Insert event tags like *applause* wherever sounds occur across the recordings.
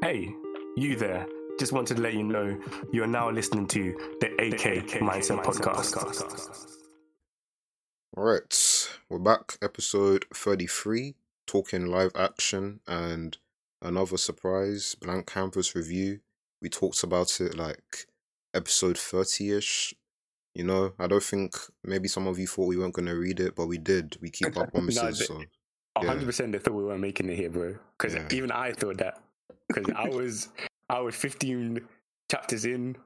Hey, you there. Just wanted to let you know you are now listening to the AK, Mindset, Podcast. All right, we're back, episode 33, talking live action and another surprise blank canvas review. We talked about it like episode 30 ish. You know, I don't think maybe some of you thought we weren't going to read it, but we did. We keep our *laughs* promises. they- so, Yeah. hundred percent, they thought we weren't making it here, bro. Because Yeah. even I thought that. Because I was, I was fifteen chapters in.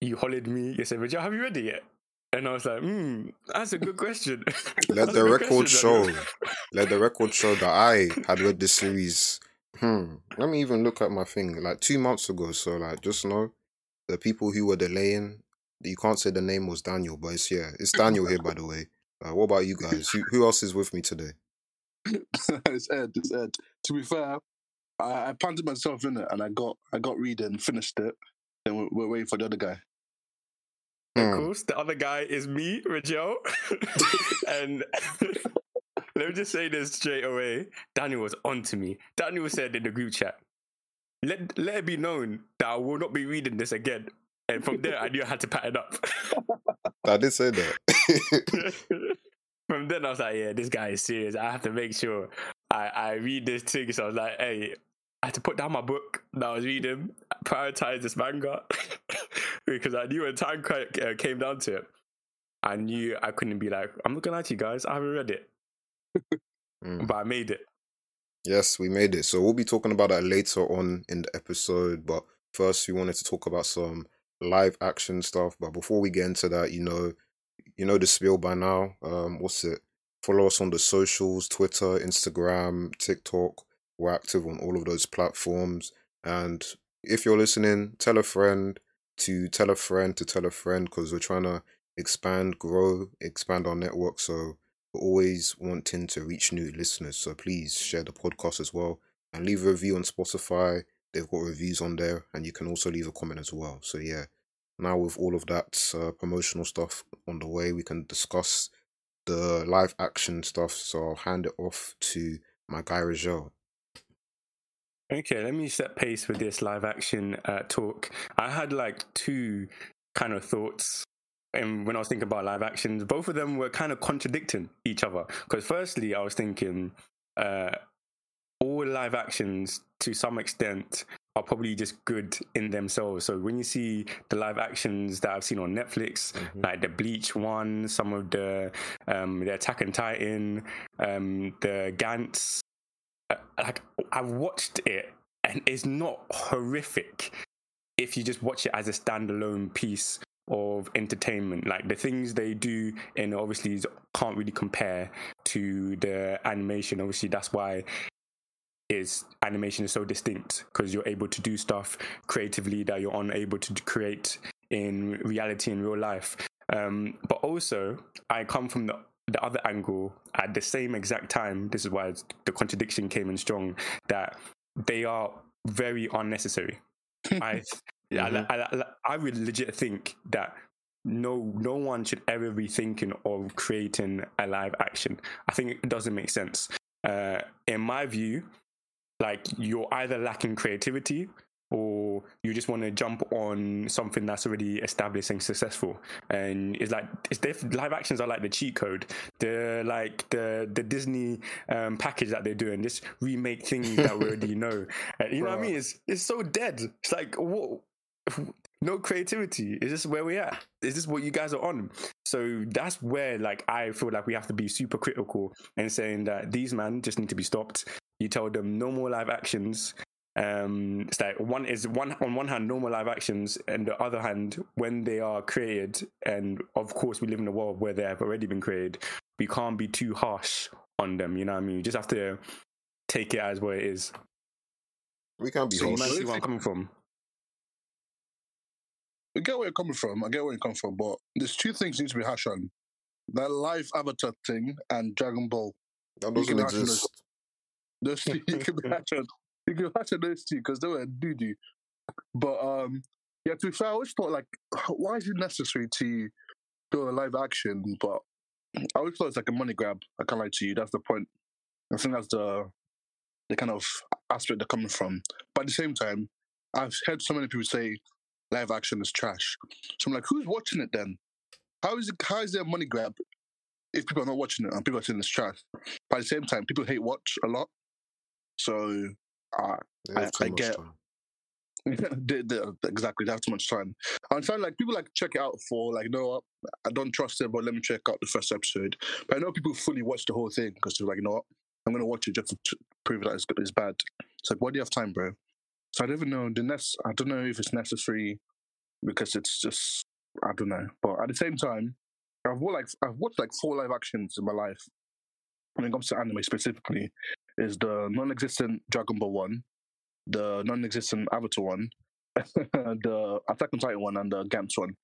You hollered me. You said, "Rajah, have you read it yet?" And I was like, "Hmm, that's a good question." *laughs* let the record show. Let the record show that I *laughs* had read this series. Hmm. Let me even look at my thing. Like two months ago. So like just know the people who were delaying. You can't say the name was Daniel, but it's yeah, it's Daniel here by the way. Uh, what about you guys? Who, who else is with me today? *laughs* it's Ed. It's Ed. To be fair, I, I planted myself in it, and I got I got reading, finished it. Then we're, we're waiting for the other guy. Of Hmm. course, the other guy is me, Rajel. *laughs* and *laughs* let me just say this straight away. Daniel was on to me. Daniel said in the group chat, let, let it be known that I will not be reading this again. And from there, I knew I had to pattern up. *laughs* I did say that. from then, I was like, yeah, this guy is serious. I have to make sure I, I read this thing. So I was like, hey, I had to put down my book that I was reading, prioritize this manga *laughs* because I knew when time uh, came down to it, I knew I couldn't be like, I'm looking to you guys, I haven't read it, Hmm. *laughs* but I made it. Yes, we made it. So we'll be talking about that later on in the episode. But first, we wanted to talk about some live action stuff. But before we get into that, you know, you know the spiel by now. Um, what's it? Follow us on the socials: Twitter, Instagram, TikTok. We're active on all of those platforms. And if you're listening, tell a friend to tell a friend to tell a friend because we're trying to expand, grow, expand our network. So we're always wanting to reach new listeners. So please share the podcast as well and leave a review on Spotify. They've got reviews on there, and you can also leave a comment as well. So yeah, now with all of that uh, promotional stuff on the way, we can discuss the live action stuff. So I'll hand it off to my guy Rajel. Okay, let me set pace with this live action uh, talk. I had like two kind of thoughts. And when I was thinking about live actions, both of them were kind of contradicting each other. Because firstly, I was thinking uh, all live actions to some extent are probably just good in themselves. So when you see the live actions that I've seen on Netflix, like the Bleach one, some of the um, the Attack on Titan, um, the Gantz, like I've watched it and it's not horrific if you just watch it as a standalone piece of entertainment. Like the things they do and obviously can't really compare to the animation. Obviously, that's why is animation is so distinct because you're able to do stuff creatively that you're unable to create in reality in real life. Um, but also, I come from the the other angle at the same exact time. This is why the contradiction came in strong. That they are very unnecessary. *laughs* I, Mhm. I, I, I would legit think that no no one should ever be thinking of creating a live action. I think it doesn't make sense. Uh, in my view, like you're either lacking creativity or you just want to jump on something that's already established and successful. And it's like it's diff- live actions are like the cheat code, the like the the Disney um, package that they're doing. Just remake things that we already *laughs* know. And you know what I mean? It's it's so dead. It's like what. No creativity. Is this where we're at? Is this what you guys are on? So that's where, like, I feel like we have to be super critical and saying that these men just need to be stopped. You tell them no more live actions. Um, it's like one is one on one hand normal live actions, and the other hand when they are created, and of course we live in a world where they have already been created. We can't be too harsh on them. You know what I mean? You just have to take it as what it is. We can't be So you harsh. might see where I'm coming from. I get where you're coming from. I get where you're coming from, but there's two things need to be hashed on: that live Avatar thing and Dragon Ball. That doesn't exist. *laughs* Those two, you can be hashed on. *laughs* You can on those two because they were doo doo. But um, yeah. To be fair, I always thought like, *sighs* why is it necessary to do a live action? But I always thought it's like a money grab. I can't lie to you. That's the point. I think that's the the kind of aspect they're coming from. But at the same time, I've heard so many people say live action is trash. So I'm like, who's watching it then? How is it? How is there a money grab if people are not watching it and people are saying it's trash? But at the same time, people hate watch a lot. So uh, I- I get- they, *laughs* they, exactly, they have too much time. And so like people like check it out for like, no, I don't trust it, but let me check out the first episode. But I know people fully watch the whole thing because they're like, you know what, I'm gonna watch it just to prove that it's, good- it's bad. It's like, why do you have time, bro? So I don't even know the next. I don't know if it's necessary because it's just I don't know. But at the same time, I've watched like I've watched like four live actions in my life. When it comes to anime specifically, is the non-existent Dragon Ball one, the non-existent Avatar one, *laughs* the Attack on Titan one, and the Gantz one.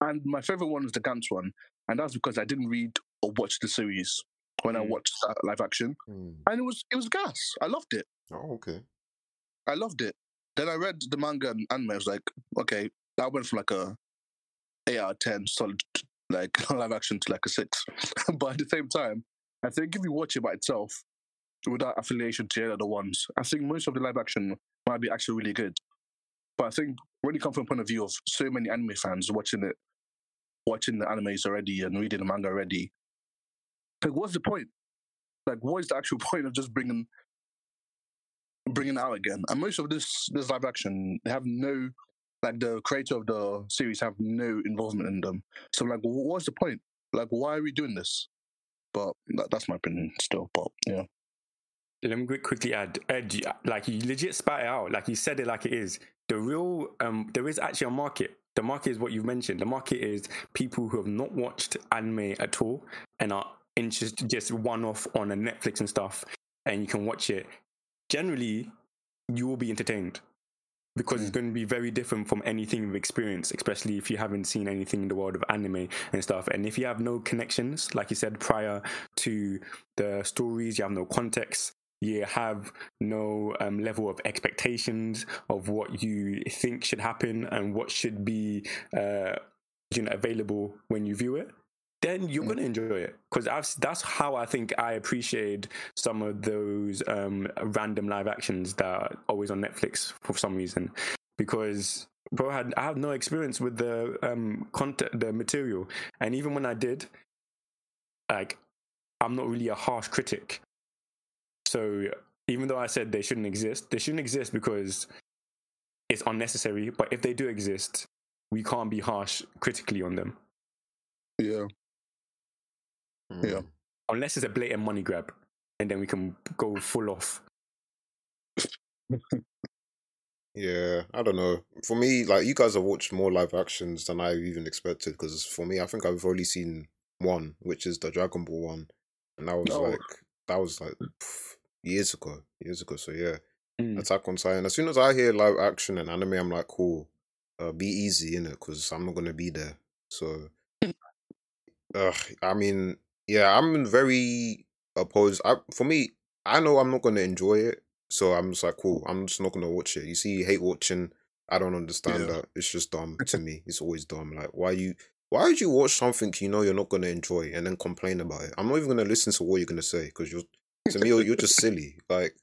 And my favorite one is the Gantz one, and that's because I didn't read or watch the series when I Mm. watched live action, Hmm. and it was it was gas. I loved it. Oh, okay. I loved it. Then I read the manga and anime. I was like, okay, that went from like a eight out of ten solid like *laughs* live action to like a six. *laughs* but at the same time, I think if you watch it by itself without affiliation to any other ones, I think most of the live action might be actually really good. But I think when you come from a point of view of so many anime fans watching it, watching the animes already and reading the manga already, like what's the point? Like, what is the actual *laughs* point of just bringing bringing out again. And most of this this live action, they have no like the creator of the series have no involvement in them. So like, what's the point? Like, why are we doing this? But that, that's my opinion still. But yeah, Let me quickly add, Ed, like you legit spat it out, like you said it like it is. The real, um, there is actually a market. The market is what you've mentioned. The market is people who have not watched anime at all and are interested just one off on a Netflix and stuff, and you can watch it. Generally, you will be entertained because it's going to be very different from anything you've experienced, especially if you haven't seen anything in the world of anime and stuff. And if you have no connections, like you said, prior to the stories, you have no context, you have no um, level of expectations of what you think should happen and what should be uh, you know available when you view it then you're Mm. going to enjoy it because that's how I think I appreciate some of those um, random live actions that are always on Netflix for some reason. Because bro, I, had, I have no experience with the um, content, the material, and even when I did, like, I'm not really a harsh critic. So even though I said they shouldn't exist, they shouldn't exist because it's unnecessary. But if they do exist, we can't be harsh critically on them yeah, Yeah. Hmm. unless it's a blatant money grab, and then we can go full off. *laughs* Yeah, I don't know. For me, like you guys have watched more live actions than I even expected. Because for me, I think I've only seen one, which is the Dragon Ball one, and that was Oh. like that was like pff, years ago, years ago. So yeah, Mm. Attack on Titan. As soon as I hear live action and anime, I'm like, cool, uh, be easy in it, because I'm not gonna be there. So, *laughs* uh, I mean, yeah, I'm very opposed. I, for me, I know I'm not gonna enjoy it, so I'm just like, cool, I'm just not gonna watch it. You see, you hate watching. I don't understand Yeah. that. It's just dumb to *laughs* me. It's always dumb. Like, why you? Why would you watch something you know you're not gonna enjoy and then complain about it? I'm not even gonna listen to what you're gonna say because you're *laughs* to me you're, you're just silly. Like,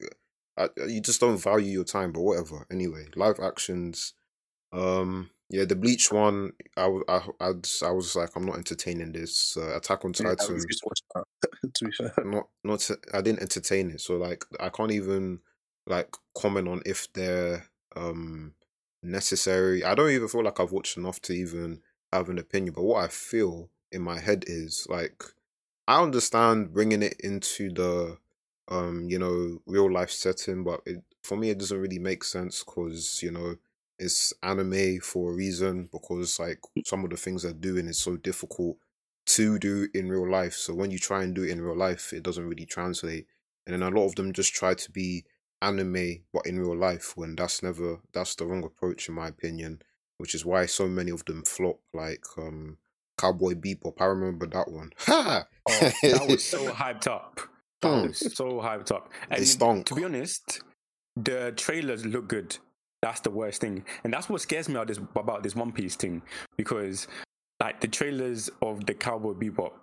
I, you just don't value your time. But whatever. Anyway, live actions. Um, yeah, the Bleach one. I was I I, just, I was like, I'm not entertaining this. Uh, Attack on yeah Titan. refuse to watch that. *laughs* to be fair, *laughs* not not to, I didn't entertain it. So like I can't even like comment on if they're um necessary. I don't even feel like I've watched enough to even have an opinion. But what I feel in my head is like I understand bringing it into the um you know real life setting, but it, for me it doesn't really make sense because you know it's anime for a reason because like some of the things they're doing is so difficult to do in real life. So when you try and do it in real life, it doesn't really translate. And then a lot of them just try to be anime but in real life when that's never that's the wrong approach in my opinion. Which is why so many of them flop like um Cowboy Bebop. I remember that one. Ha! *laughs* Oh, that was so *laughs* hyped up. Hmm. *laughs* so hyped up. And They stunk. to be honest, the trailers look good. That's the worst thing, and that's what scares me about this about this One Piece thing because, like, the trailers of the Cowboy Bebop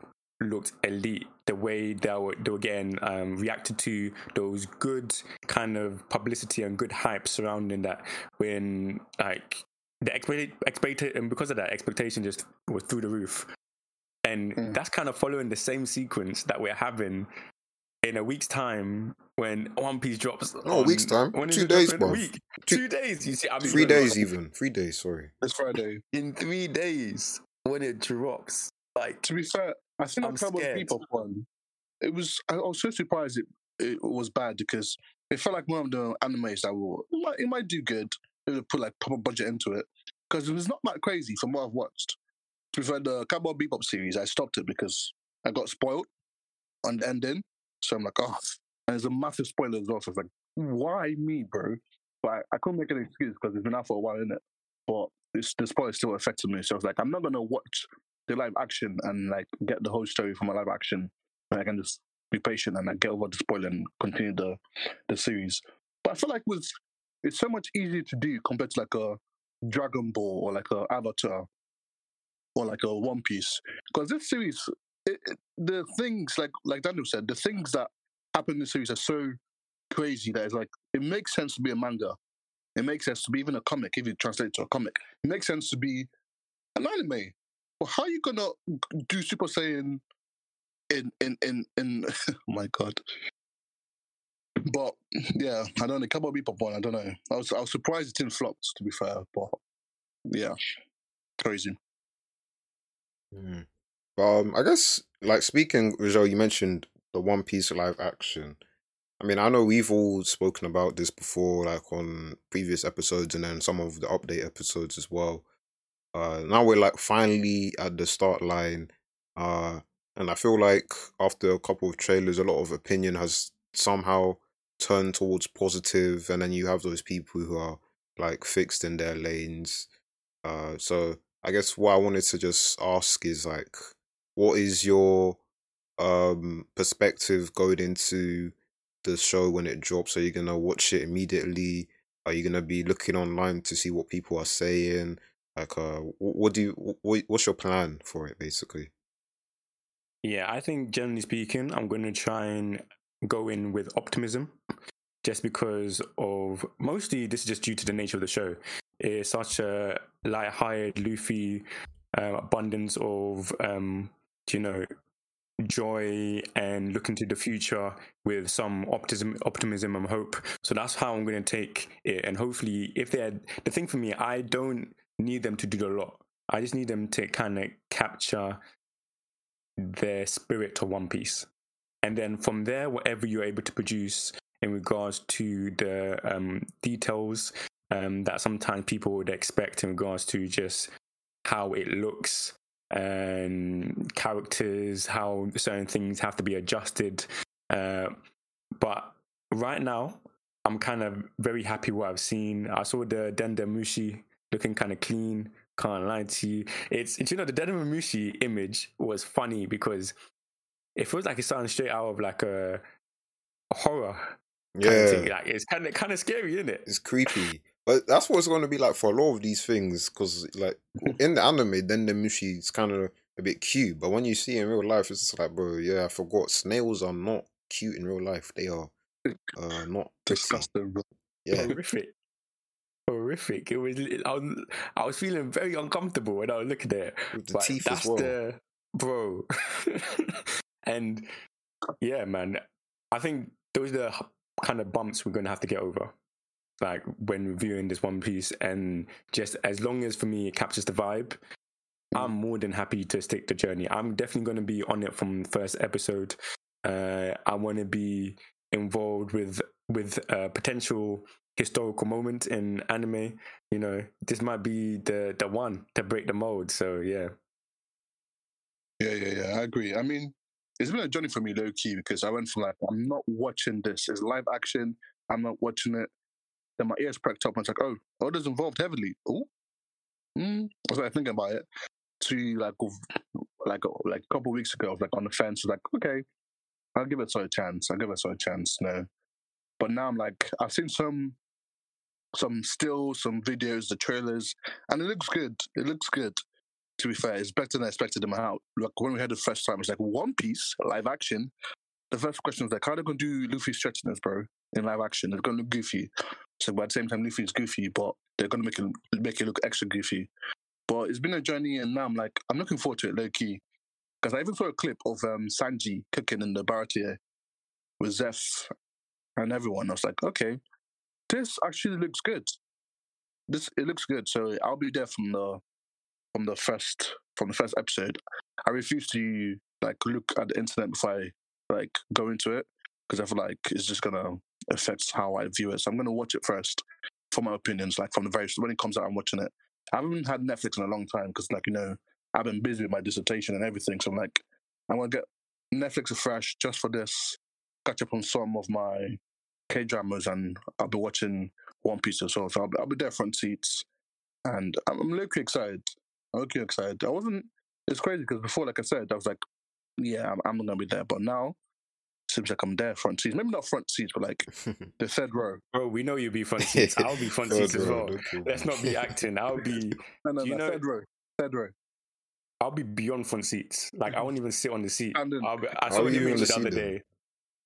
looked elite. The way they were, they were getting um, reacted to, those good kind of publicity and good hype surrounding that. When like the expected, expected, and because of that, expectation just was through the roof. And Mm. that's kind of following the same sequence that we're having in a week's time when One Piece drops. No, a week's time. when is Two days, dropping? A bruv. week. Two- Two, days. You see, I'm Three going, days even. Three days, sorry. It's Friday. in three days when it drops. Like, To be fair, I think I'm that Cowboy scared. Bebop one. It was. I, I was so surprised it it was bad because it felt like one of the animes that will it might, it might do good. It would put like proper budget into it because it was not that crazy from what I've watched. To be fair, the Cowboy Bebop series, I stopped it because I got spoiled on the ending. So I'm like, oh, and it's a massive spoiler as well. So it's like, why me, bro? But I, I couldn't make an excuse because it's been out for a while, isn't it? But it's, the spoiler still affected me. So I was like, I'm not gonna watch the live action and like get the whole story from a live action. And I can just be patient and like get over the spoiler and continue the the series. But I feel like with it's so much easier to do compared to like a Dragon Ball or like a Avatar or like a One Piece because this series, the things like like Daniel said, the things that happen in the series are so crazy that it's like it makes sense to be a manga. It makes sense to be even a comic if you translate it to a comic. It makes sense to be an anime. But how are you gonna do Super Saiyan in in in in? *laughs* oh my god. But yeah, I don't know. Cowboy Bebop one, I don't know. I was I was surprised it didn't flop. To be fair, but yeah, crazy. Mm. Um, I guess, like speaking, Rizal, you mentioned the One Piece live action. I mean, I know we've all spoken about this before, like on previous episodes, and then some of the update episodes as well. Uh, now we're like finally at the start line, uh, and I feel like after a couple of trailers, a lot of opinion has somehow turned towards positive, and then you have those people who are like fixed in their lanes. Uh, so I guess what I wanted to just ask is like, what is your um perspective going into the show when it drops? Are you gonna watch it immediately? Are you gonna be looking online to see what people are saying? Like, uh, what do you? What, what's your plan for it, basically? Yeah, I think generally speaking, I'm going to try and go in with optimism just because of mostly this is just due to the nature of the show. It's such a light-hearted, Luffy, uh, abundance of, um, you know, joy and looking to the future with some optimism, optimism and hope. So that's how I'm going to take it. And hopefully, if they're the thing for me, I don't need them to do a lot. I just need them to kind of capture the spirit of One Piece. And then from there, whatever you're able to produce in regards to the um, details um, that sometimes people would expect in regards to just how it looks and characters, how certain things have to be adjusted. Uh, but right now, I'm kind of very happy what I've seen. I saw the Den Den Mushi looking kind of clean. Can't lie to you. It's, it's you know the Den Den Mushi image was funny because it feels like it's something straight out of like a, a horror kind of Yeah. Like it's kind of kind of scary, isn't it? it's creepy. But that's what it's going to be like for a lot of these things, because like in the anime, Den Den Mushi is kind of a bit cute, but when you see in real life, it's just like, bro, yeah, I forgot. Snails are not cute in real life. They are uh, not. Disgusting, bro. Yeah, horrific. Horrific. It was. I was. I was feeling very uncomfortable when I was looking at it. with the but teeth that's as well. the bro. *laughs* and yeah, man. I think those are the kind of bumps we're going to have to get over. Like when reviewing this One Piece, and just as long as for me it captures the vibe, I'm more than happy to stick the journey. I'm definitely going to be on it from the first episode. Uh, I want to be involved with with a potential historical moment in anime. You know, this might be the the one to break the mold. So yeah, Yeah, yeah, yeah. I agree. I mean, it's been a journey for me, low key, because I went from like, I'm not watching this. It's live action. I'm not watching it. Then my ears perked up and it's like, oh, oh, this involved heavily. Oh, mm. I was like thinking about it. To like, like, like a couple of weeks ago, I was like on the fence. I was like, okay, I'll give it a chance. I'll give it a chance. No, but now I'm like, I've seen some, some stills, some videos, the trailers, and it looks good. It looks good. to be fair, it's better than I expected them out. Like when we had the first time, it's like One Piece live action. The first question was like, how are they gonna do Luffy stretchiness, bro, in live action? It's gonna look goofy. So, but at the same time, Luffy's goofy, but they're gonna make it make it look extra goofy. But it's been a journey, and now I'm like, I'm looking forward to it, low key. Because I even saw a clip of um, Sanji cooking in the Baratie with Zeff and everyone. I was like, okay, this actually looks good. This it looks good. So I'll be there from the from the first from the first episode. I refuse to like look at the internet before I like go into it because I feel like it's just gonna affect how I view it. So I'm gonna watch it first for my opinions. Like from the very when it comes out, I'm watching it. I haven't had Netflix in a long time because like you know I've been busy with my dissertation and everything. So I'm like I'm gonna get Netflix afresh just for this. Catch up on some of my K dramas and I'll be watching One Piece as well. So I'll, I'll be there front seats, and I'm, I'm excited. I'm looking excited. I wasn't. It's crazy because before, like I said, I was like, yeah, I'm, I'm not gonna be there. But now, seems like I'm there front seats. Maybe not front seats, but like *laughs* the third row. Bro, we know you'll be front *laughs* seats. I'll be front seats as well. Let's not be *laughs* acting. I'll be. No, no, you no, know- third row. Third row. I'll be beyond front seats. Like I won't even sit on the seat. And then- I'll be, I saw are an you image the other them? day.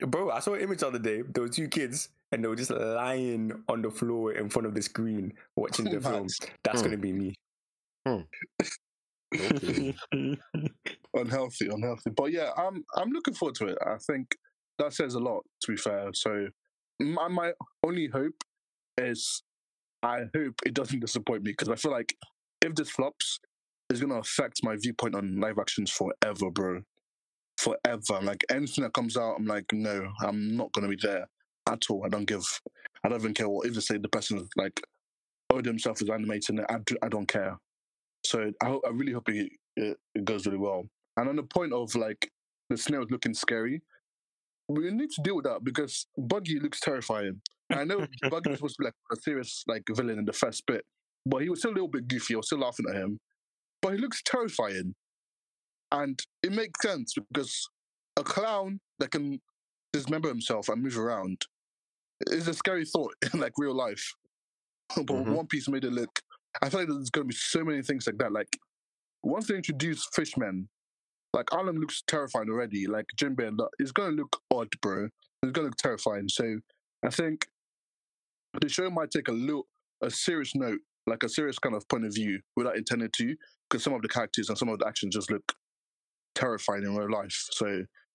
Bro, I saw an image the other day. There were two kids and they were just lying on the floor in front of the screen watching the film. That's Hmm. gonna be me. Okay. unhealthy, unhealthy. But yeah, I'm I'm looking forward to it. I think that says a lot. To be fair, so my my only hope is I hope it doesn't disappoint me because I feel like if this flops, it's gonna affect my viewpoint on live actions forever, bro. Forever. Like anything that comes out, I'm like, no, I'm not gonna be there at all. I don't give. I don't even care what if they say the person like oh, Oda himself is animating it. I, do, I don't care. So I hope, I really hope it, it it goes really well. And on the point of like the snails looking scary, we need to deal with that because Buggy looks terrifying. I know *laughs* Buggy was supposed to be like a serious like villain in the first bit, but he was still a little bit goofy. I was still laughing at him, but he looks terrifying, and it makes sense because a clown that can dismember himself and move around is a scary thought *laughs* in like real life. *laughs* but Mhm. One Piece made it look. I feel like there's going to be so many things like that. Like once they introduce fishmen, like Arlong looks terrifying already. Like Jinbei, going to look odd, bro. It's to look terrifying. So I think the show might take a little, a serious note, like a serious kind of point of view, without intending to, because some of the characters and some of the actions just look terrifying in real life. So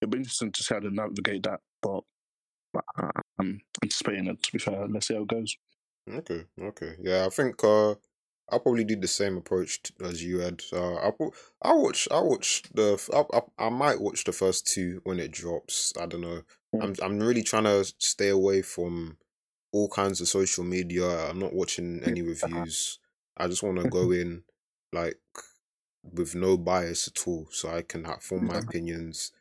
it'll be interesting to see how they navigate that. But uh, I'm anticipating it. To be fair, let's see how it goes. Okay, okay, yeah. I think uh, I'll probably do the same approach as you had. Uh, I'll I'll watch. I'll watch the. f- I, I, I might watch the first two when it drops. I don't know. Mm. I'm I'm really trying to stay away from all kinds of social media. I'm not watching any *laughs* reviews. I just want to go *laughs* in like with no bias at all, so I can ha- form my *laughs* opinions.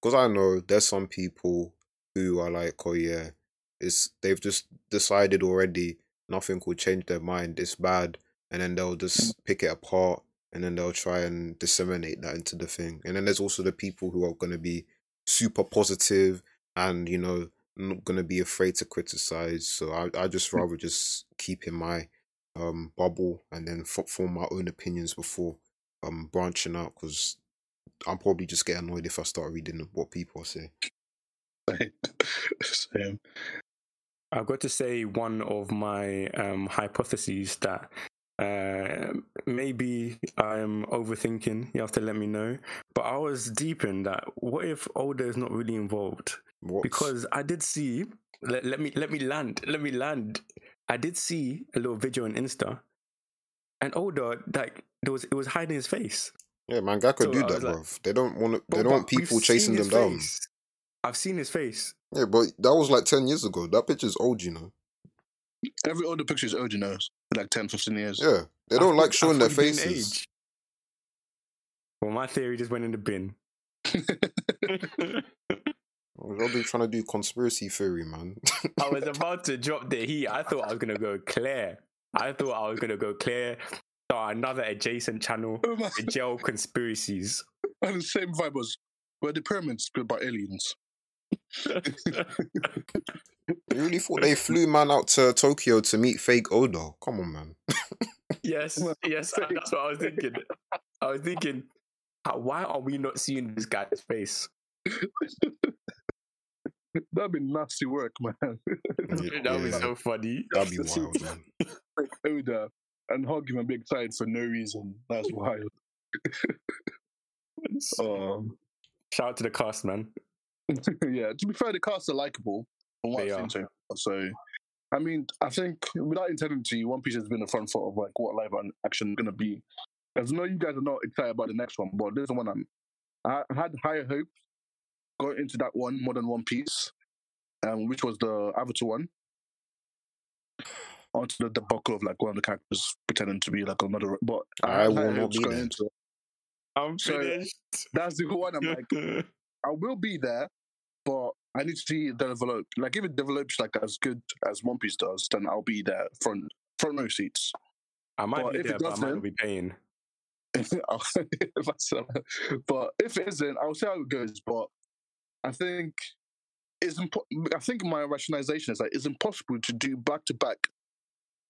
Because I know there's some people who are like, oh yeah, it's they've just decided already. Nothing will change their mind. It's bad, and then they'll just pick it apart, and then they'll try and disseminate that into the thing. And then there's also the people who are going to be super positive and you know not going to be afraid to criticize. So I I just rather just keep in my um bubble and then f- form my own opinions before um branching out because I'm probably just get annoyed if I start reading what people say. *laughs* Same. I've got to say one of my um, hypotheses that uh, maybe I'm overthinking. You have to let me know. But I was deep in that. What if Oda is not really involved? What? Because I did see. Let, let me let me land. Let me land. I did see a little video on Insta, and Oda like there was it was hiding his face. yeah, mangaka So do that, like- bruv. They don't want. They don't want people chasing them his down. I've seen his face. Yeah, but that was like ten years ago. That picture's old, you know. Every older picture is Oda knows, like 10, 15 years. Yeah, they don't thought- like I showing their he didn't faces. age. Well, my theory just went in the bin. What are they trying to do? Conspiracy theory, man. I was *laughs* about to drop the heat. I thought I was gonna go clear. I thought I was gonna go clear. Start another adjacent channel. Oh my- The gel conspiracies. *laughs* and the same vibe was were the pyramids built by aliens? You really thought they *laughs* flew man out to Tokyo to meet fake Oda? Come on, man. yes, *laughs* yes, that's what I was thinking. I was thinking, how, why are we not seeing this guy's face? That'd be nasty work, man. *laughs* Yeah, that would be so funny. That'd be wild, man. like Oda and hug him and be excited for no reason. That's wild. Um, Shout out to the cast, man. *laughs* yeah, to be fair, the cast are likable from what They I've are. seen so. So, I mean, I think without intending to, One Piece has been the front foot of like what live action is going to be. As I know you guys are not excited about the next one, but this is the one I'm. I had higher hopes going into that one more than One Piece, um, which was the Avatar one. Onto the debacle of like one of the characters pretending to be like another, but I had will not hopes be going there. into it. I'm So, finished. That's the one I'm like, *laughs* I will be there, but I need to see it develop. Like if it develops like as good as One Piece does, then I'll be there front front row seats. I might but be if there, it but I might doesn't- be paying. If I sell it. but if it isn't, I'll see how it goes. But I think it's impo- I think my rationalization is that it's impossible to do back to back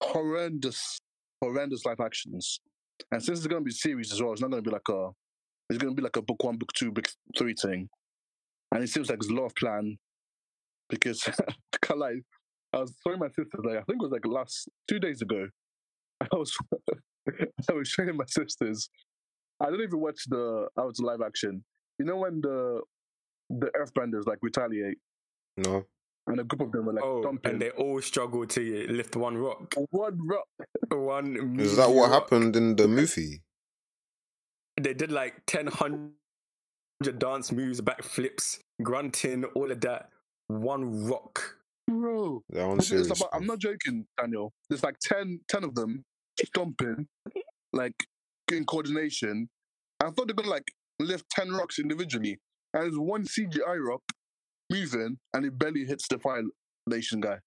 horrendous horrendous live actions. And since it's going to be series as well, it's not going to be like a it's going to be like a book one, book two, book three thing. And it seems like there's a lot of plan because I can't lie, I was showing my sister like I think it was like last two days ago. *laughs* I was I was showing my sisters. I didn't even watch the out live action. You know when the the Earthbenders like retaliate No, and a group of them were like oh, dumping and they all struggle to lift one rock. one rock. *laughs* One. is that what rock. happened in the *laughs* movie? They did like 10 hundred dance moves, backflips, grunting, all of that. One rock. Bro, They're on It's serious. about- I'm not joking, Daniel. There's like 10, 10 of them stomping, like in coordination. I thought they're gonna like lift ten rocks individually, and there's one CGI rock moving, and it barely hits the foundation guy.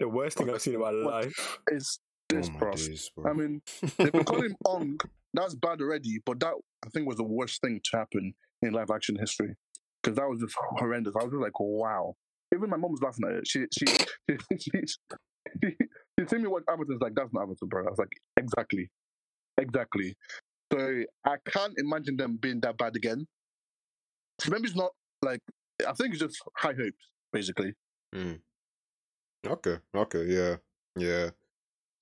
The worst thing I've seen in my life. is this, oh bro. days, bro. I mean, they can call him *laughs* Ong. That's bad already, but that I think was the worst thing to happen in live action history because that was just horrendous. I was just like, wow. Even my mom was laughing at it. She she *laughs* she she, she, she, seen me watch Avatar. Like that's not Avatar, bro. I was like, exactly, exactly. So I can't imagine them being that bad again. So maybe it's not like I think it's just high hopes, basically. Mm. Okay, okay, yeah, yeah.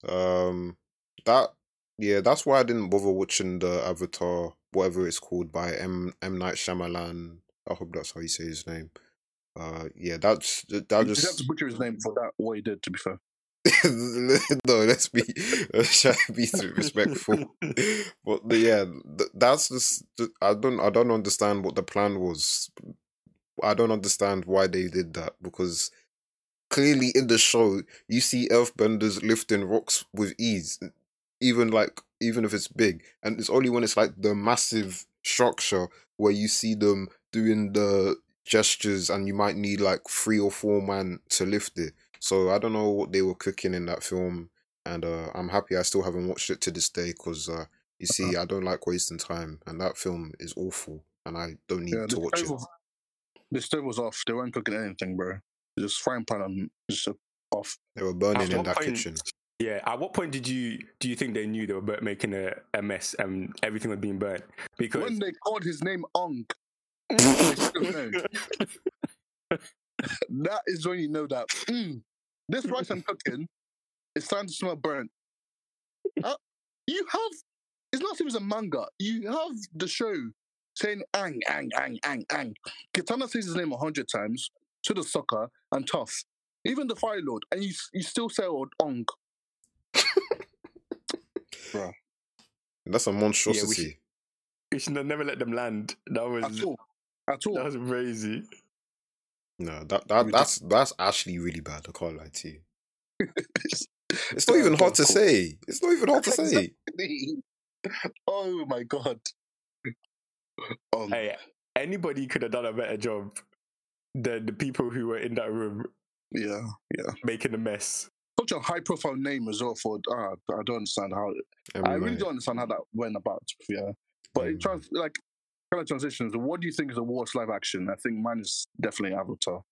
Um, that yeah, that's why I didn't bother watching the Avatar, whatever it's called, by M M Night Shyamalan. I hope that's how you say his name. Uh, yeah, that's that You just have to butcher his name for that. What he did, to be fair. *laughs* no. Let's be let's try to be respectful. *laughs* But the, yeah, th- that's just I don't I don't understand what the plan was. I don't understand why they did that because clearly in the show you see earthbenders lifting rocks with ease, even like even if it's big, and it's only when it's like the massive structure where you see them doing the gestures and you might need like three or four man to lift it. So I don't know what they were cooking in that film, and uh, I'm happy I still haven't watched it to this day because uh, you see I don't like wasting time, and that film is awful, and I don't need Yeah, to watch it. was, the stove was off. They weren't cooking anything, bro. Just frying pan and just off. They were burning At in that point- kitchen. Yeah. At what point did you do you think they knew they were making a, a mess and everything was being burnt? Because When they called his name Ong, they should have known. *laughs* that is when you know that mm, this rice I'm cooking is starting to smell burnt. Uh, you have it's not even a manga. You have the show saying ang ang ang ang ang. Katara says his name a hundred times. to the Sokka and Toph. Even the Fire Lord, and you you still say Ong. *laughs* That's a monstrosity. we should have never let them land. That was At all. At all. that was crazy. No, that, that that's that's actually really bad. I can't lie to you. It's- *laughs* It's not even hard to Cool. say. It's not even hard to say. oh my god. Um, Hey, anybody could have done a better job than the people who were in that room yeah, yeah. making a mess. Such a high profile name as well for uh, I don't understand how I really don't understand how that went about, yeah. But it Mm. trans like kind of transitions. What do you think is the worst live action? I think mine is definitely Avatar.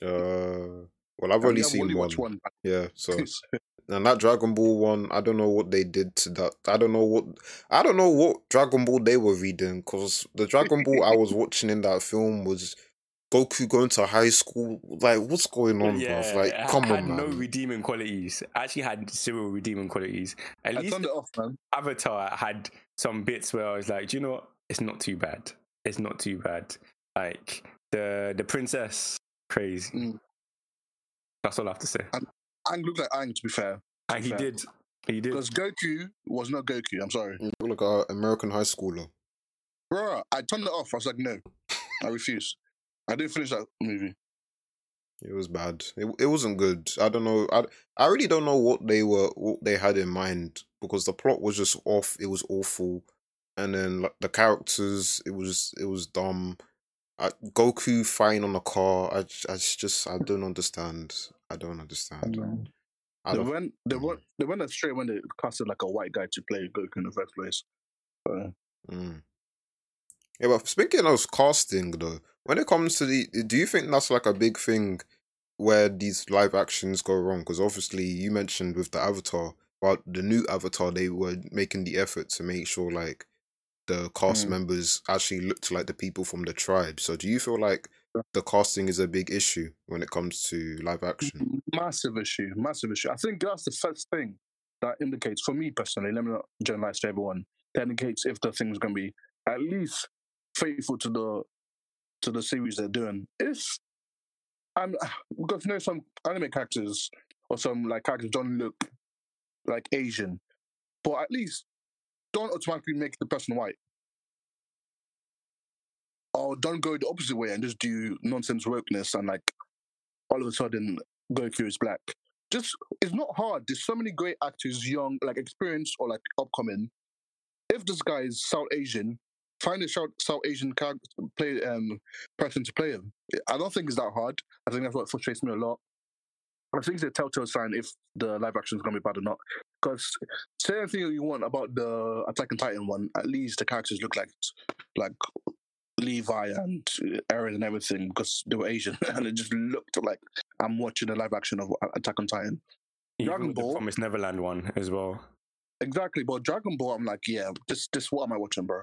Uh, well, I've And only seen only one. one. Yeah, so *laughs* and that Dragon Ball one, I don't know what they did to that. I don't know what I don't know what Dragon Ball they were reading because the Dragon Ball I was watching in that film was Goku going to high school. Like, what's going on, yeah, bruv? Like, it come had on, man. no redeeming qualities. Actually, had zero redeeming qualities. At I least turned it off, man. Avatar had some bits where I was like, do you know what? It's not too bad. It's not too bad. Like the the princess, crazy. Mm. That's all I have to say. Aang looked like Aang, to be fair. to And be he fair. did. He did. Because Goku was not Goku. I'm sorry. You look like an American high schooler. Bro, I turned it off. I was like, no, I refuse. I didn't finish that movie. It was bad. It it wasn't good. I don't know. I I really don't know what they were what they had in mind because the plot was just off. It was awful, and then like the characters, it was it was dumb. I, Goku fighting on a car. I I just I don't understand. I don't understand. I They don't. went, they went, they went straight when they casted like a white guy to play Goku in the first place. So, Mm. Yeah, but speaking of casting though, when it comes to the, do you think that's like a big thing where these live actions go wrong? Because obviously you mentioned with the Avatar, but the new Avatar, they were making the effort to make sure like the cast Mm. members actually looked like the people from the tribe. So do you feel like the casting is a big issue when it comes to live action? massive issue, massive issue. I think that's the first thing that indicates, for me personally, let me not generalize to everyone, that indicates if the thing's going to be at least faithful to the to the series they're doing. If I'm *sighs* because you know some anime characters or some like characters don't look like Asian, but at least don't automatically make the person white. Or don't go the opposite way and just do nonsense wokeness and like all of a sudden go Goku is black. Just it's not hard. There's so many great actors, young, like experienced or like upcoming. If this guy is South Asian, find a South South Asian character, play um person to play him. I don't think it's that hard. I think that's what frustrates me a lot. I think it's a telltale sign if the live action is gonna be bad or not. Because say anything you want about the Attack on Titan one, at least the characters look like like Levi and Eren and everything because they were Asian *laughs* and it just looked like I'm watching a live action of Attack on Titan. Even Dragon with the Ball. Promised Neverland one as well. Exactly, but Dragon Ball, I'm like, yeah, this this what am I watching, bro?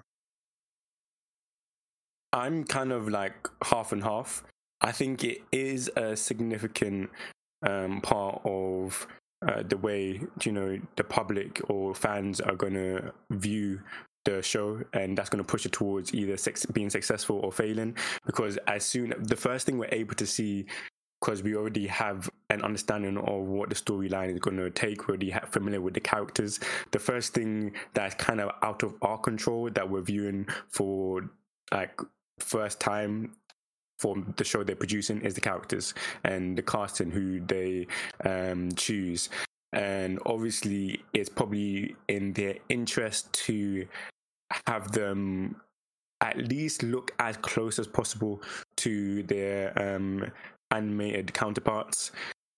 I'm kind of like half and half. I think it is a significant um, part of uh, the way you know the public or fans are going to view the show, and that's going to push it towards either sex- being successful or failing. Because as soon the first thing we're able to see, because we already have an understanding of what the storyline is going to take, we're already familiar with the characters. The first thing that's kind of out of our control that we're viewing for like first time for the show they're producing is the characters and the casting who they um, choose. And obviously, it's probably in their interest to have them at least look as close as possible to their um, animated counterparts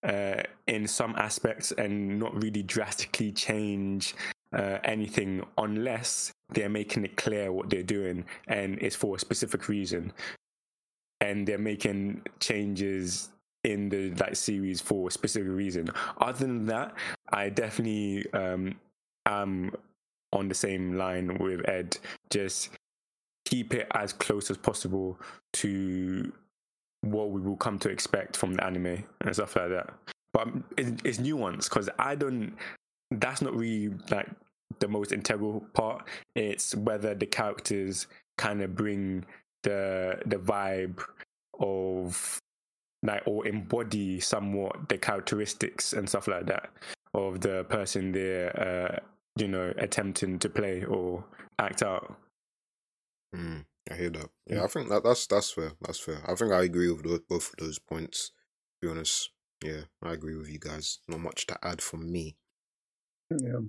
uh, in some aspects and not really drastically change uh, anything unless they're making it clear what they're doing and it's for a specific reason. And they're making changes in the like series for a specific reason. Other than that i definitely um am on the same line with ed. Just keep it as close as possible to what we will come to expect from the anime and stuff like that. But it, it's nuanced because i don't that's not really like the most integral part it's whether the characters kind of bring the the vibe of like or embody somewhat the characteristics and stuff like that of the person they're uh, you know attempting to play or act out Mm, I hear that. Yeah, I think that that's that's fair. That's fair. I think I agree with those, both of those points. To be honest, yeah, I agree with you guys. Not much to add from me. Yeah.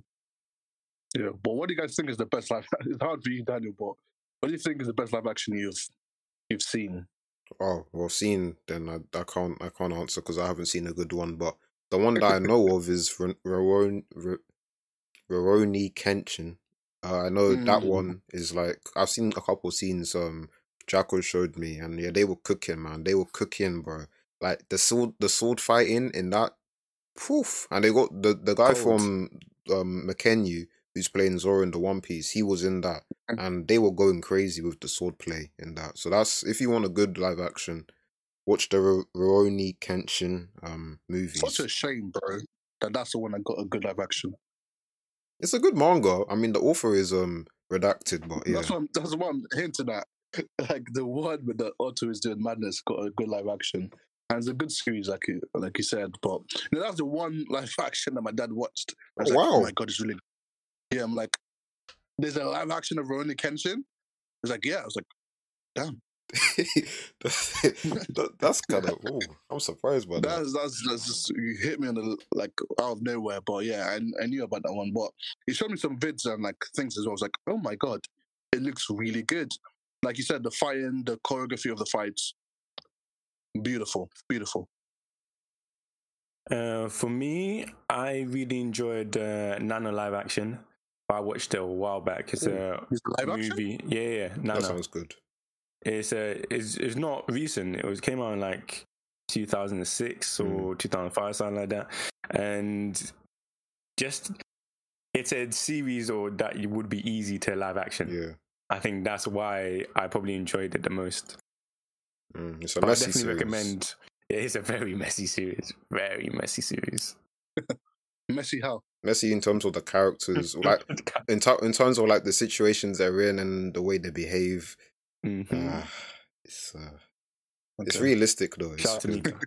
Yeah. But what do you guys think is the best live *laughs* it's hard for you, Daniel, but what do you think is the best live action you've you've seen? Oh, well, seen then I, I can't I can't answer because I haven't seen a good one. But the one that I *laughs* know of is Ron- Rurouni Ru- Rurouni Kenshin. Uh, I know that Mm. one is like I've seen a couple scenes. Um, Jacko showed me, and yeah, they were cooking, man. They were cooking, bro. Like the sword, the sword fighting in that Poof. And they got the the guy from um Mackenyu who's playing Zoro in the One Piece. He was in that, Mm. and they were going crazy with the swordplay in that. So that's if you want a good live action, watch the Ro- Rurouni Kenshin um movies. Such a shame, bro, that that's the one that got a good live action. It's a good manga. I mean, the author is um redacted, but yeah, That's what I'm, that's what I'm hinting at. *laughs* Like the one with the author is doing madness got a good live action, and it's a good series, like you like you said. But you know, that's the one live action that my dad watched. I was Oh, like, oh wow. oh my god, it's really. Yeah, I'm like, there's a live action of Rurouni Kenshin. It's like, yeah, I was like, damn. *laughs* that, that's kind of. Oh, I'm surprised by that. That's that's that's just you hit me on the like out of nowhere, but yeah, I, I knew about that one. But he showed me some vids and like things as well. I was like, oh my god, it looks really good. Like you said, the fighting, the choreography of the fights, beautiful, beautiful. Uh, for me, I really enjoyed uh, Nana live action. I watched it a while back. It's a live action? movie. Yeah, yeah, That sounds good. It's a it's it's not recent. It was came out in like 2006 or 2005, something like that. And just it's a series or that you would be easy to live action. Yeah, I think that's why I probably enjoyed it the most. Mm, it's a But I definitely series. recommend. *laughs* It is a very messy series. Very messy series. Messy how? Messy in terms of the characters, *laughs* like in t- in terms of like the situations they're in and the way they behave. Mhm. Ah, it's uh, it's realistic though. It's, Shout out to Mika.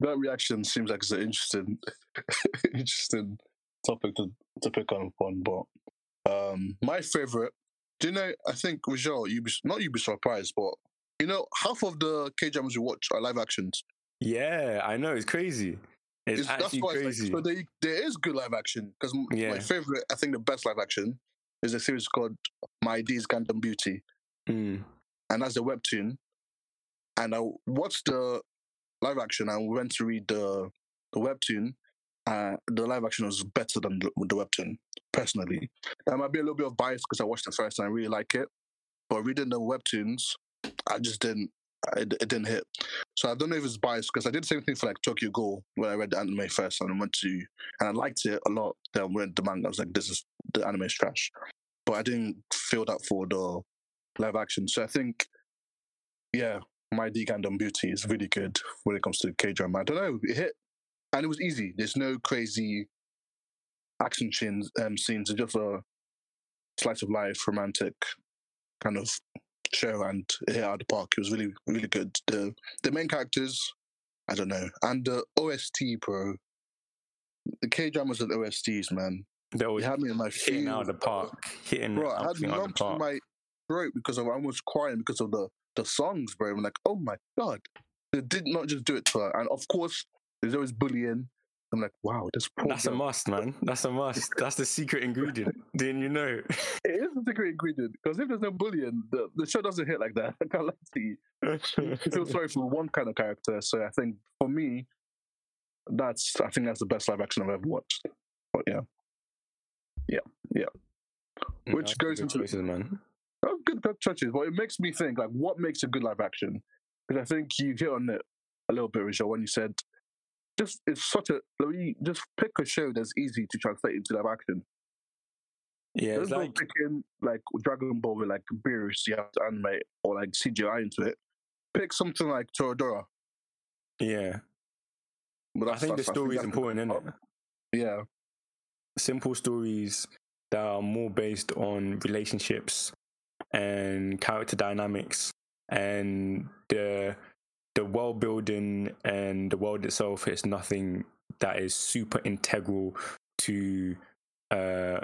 That reaction seems like it's an interesting, *laughs* interesting topic to, to pick on upon. But um, my favorite, do you know? I think Rajal, you be, not you be surprised, but you know, half of the K dramas we watch are live actions. Yeah, I know. It's crazy. It's, It's- actually why it's crazy. like, so there, there is good live action because Yeah. my favorite, I think the best live action is a series called My ID's Gangnam Beauty, Mm. and that's a webtoon. And I watched the live action and went to read the the webtoon. Uh, the live action was better than the, the webtoon, personally. There might be a little bit of bias because I watched it first and I really like it, but reading the webtoons, I just didn't. It, it didn't hit. So I don't know if it's biased because I did the same thing for like Tokyo Ghoul when I read the anime first and I went to and I liked it a lot. Then when the manga, I was like, this is the anime is trash. But I didn't feel that for the live action. So I think, yeah, my D Gangnam Beauty is really good when it comes to K drama. I don't know, it hit, and it was easy. There's no crazy action scenes. Um, scenes. It's just a slice of life, romantic kind of show, and here at the park. It was really, really good. The the main characters, I don't know, and the OST, bro. The K dramas and OSTs, man. They always had me in my hitting out of the park, hitting Bro, I had everything out of the lumps in my throat because of I was crying because of the the songs, bro. I'm like, oh my god, they did not just do it to her. And of course, there's always bullying. I'm like, wow, this poor That's a must, man. That's a must. *laughs* That's the secret ingredient. Didn't you know? *laughs* It is a secret ingredient because if there's no bullying, the, the show doesn't hit like that. *laughs* I can't lie to you. You feel sorry for one kind of character. So I think for me, that's I think that's the best live action I've ever watched. But yeah, yeah, yeah. No, Which goes good into- choices, man. Oh, good, touches. But it makes me think like, what makes a good live action? Because I think you hit on it a little bit, Rachel, when you said just it's such a like, you just pick a show that's easy to translate into live action. Yeah, Don't it's like picking like Dragon Ball with like Beerus, you have to animate or like CGI into it. Pick something like Toradora. yeah. But I think the story is important, isn't it? Yeah, Simple stories that are more based on relationships and character dynamics and the the world building and the world itself is nothing that is super integral to uh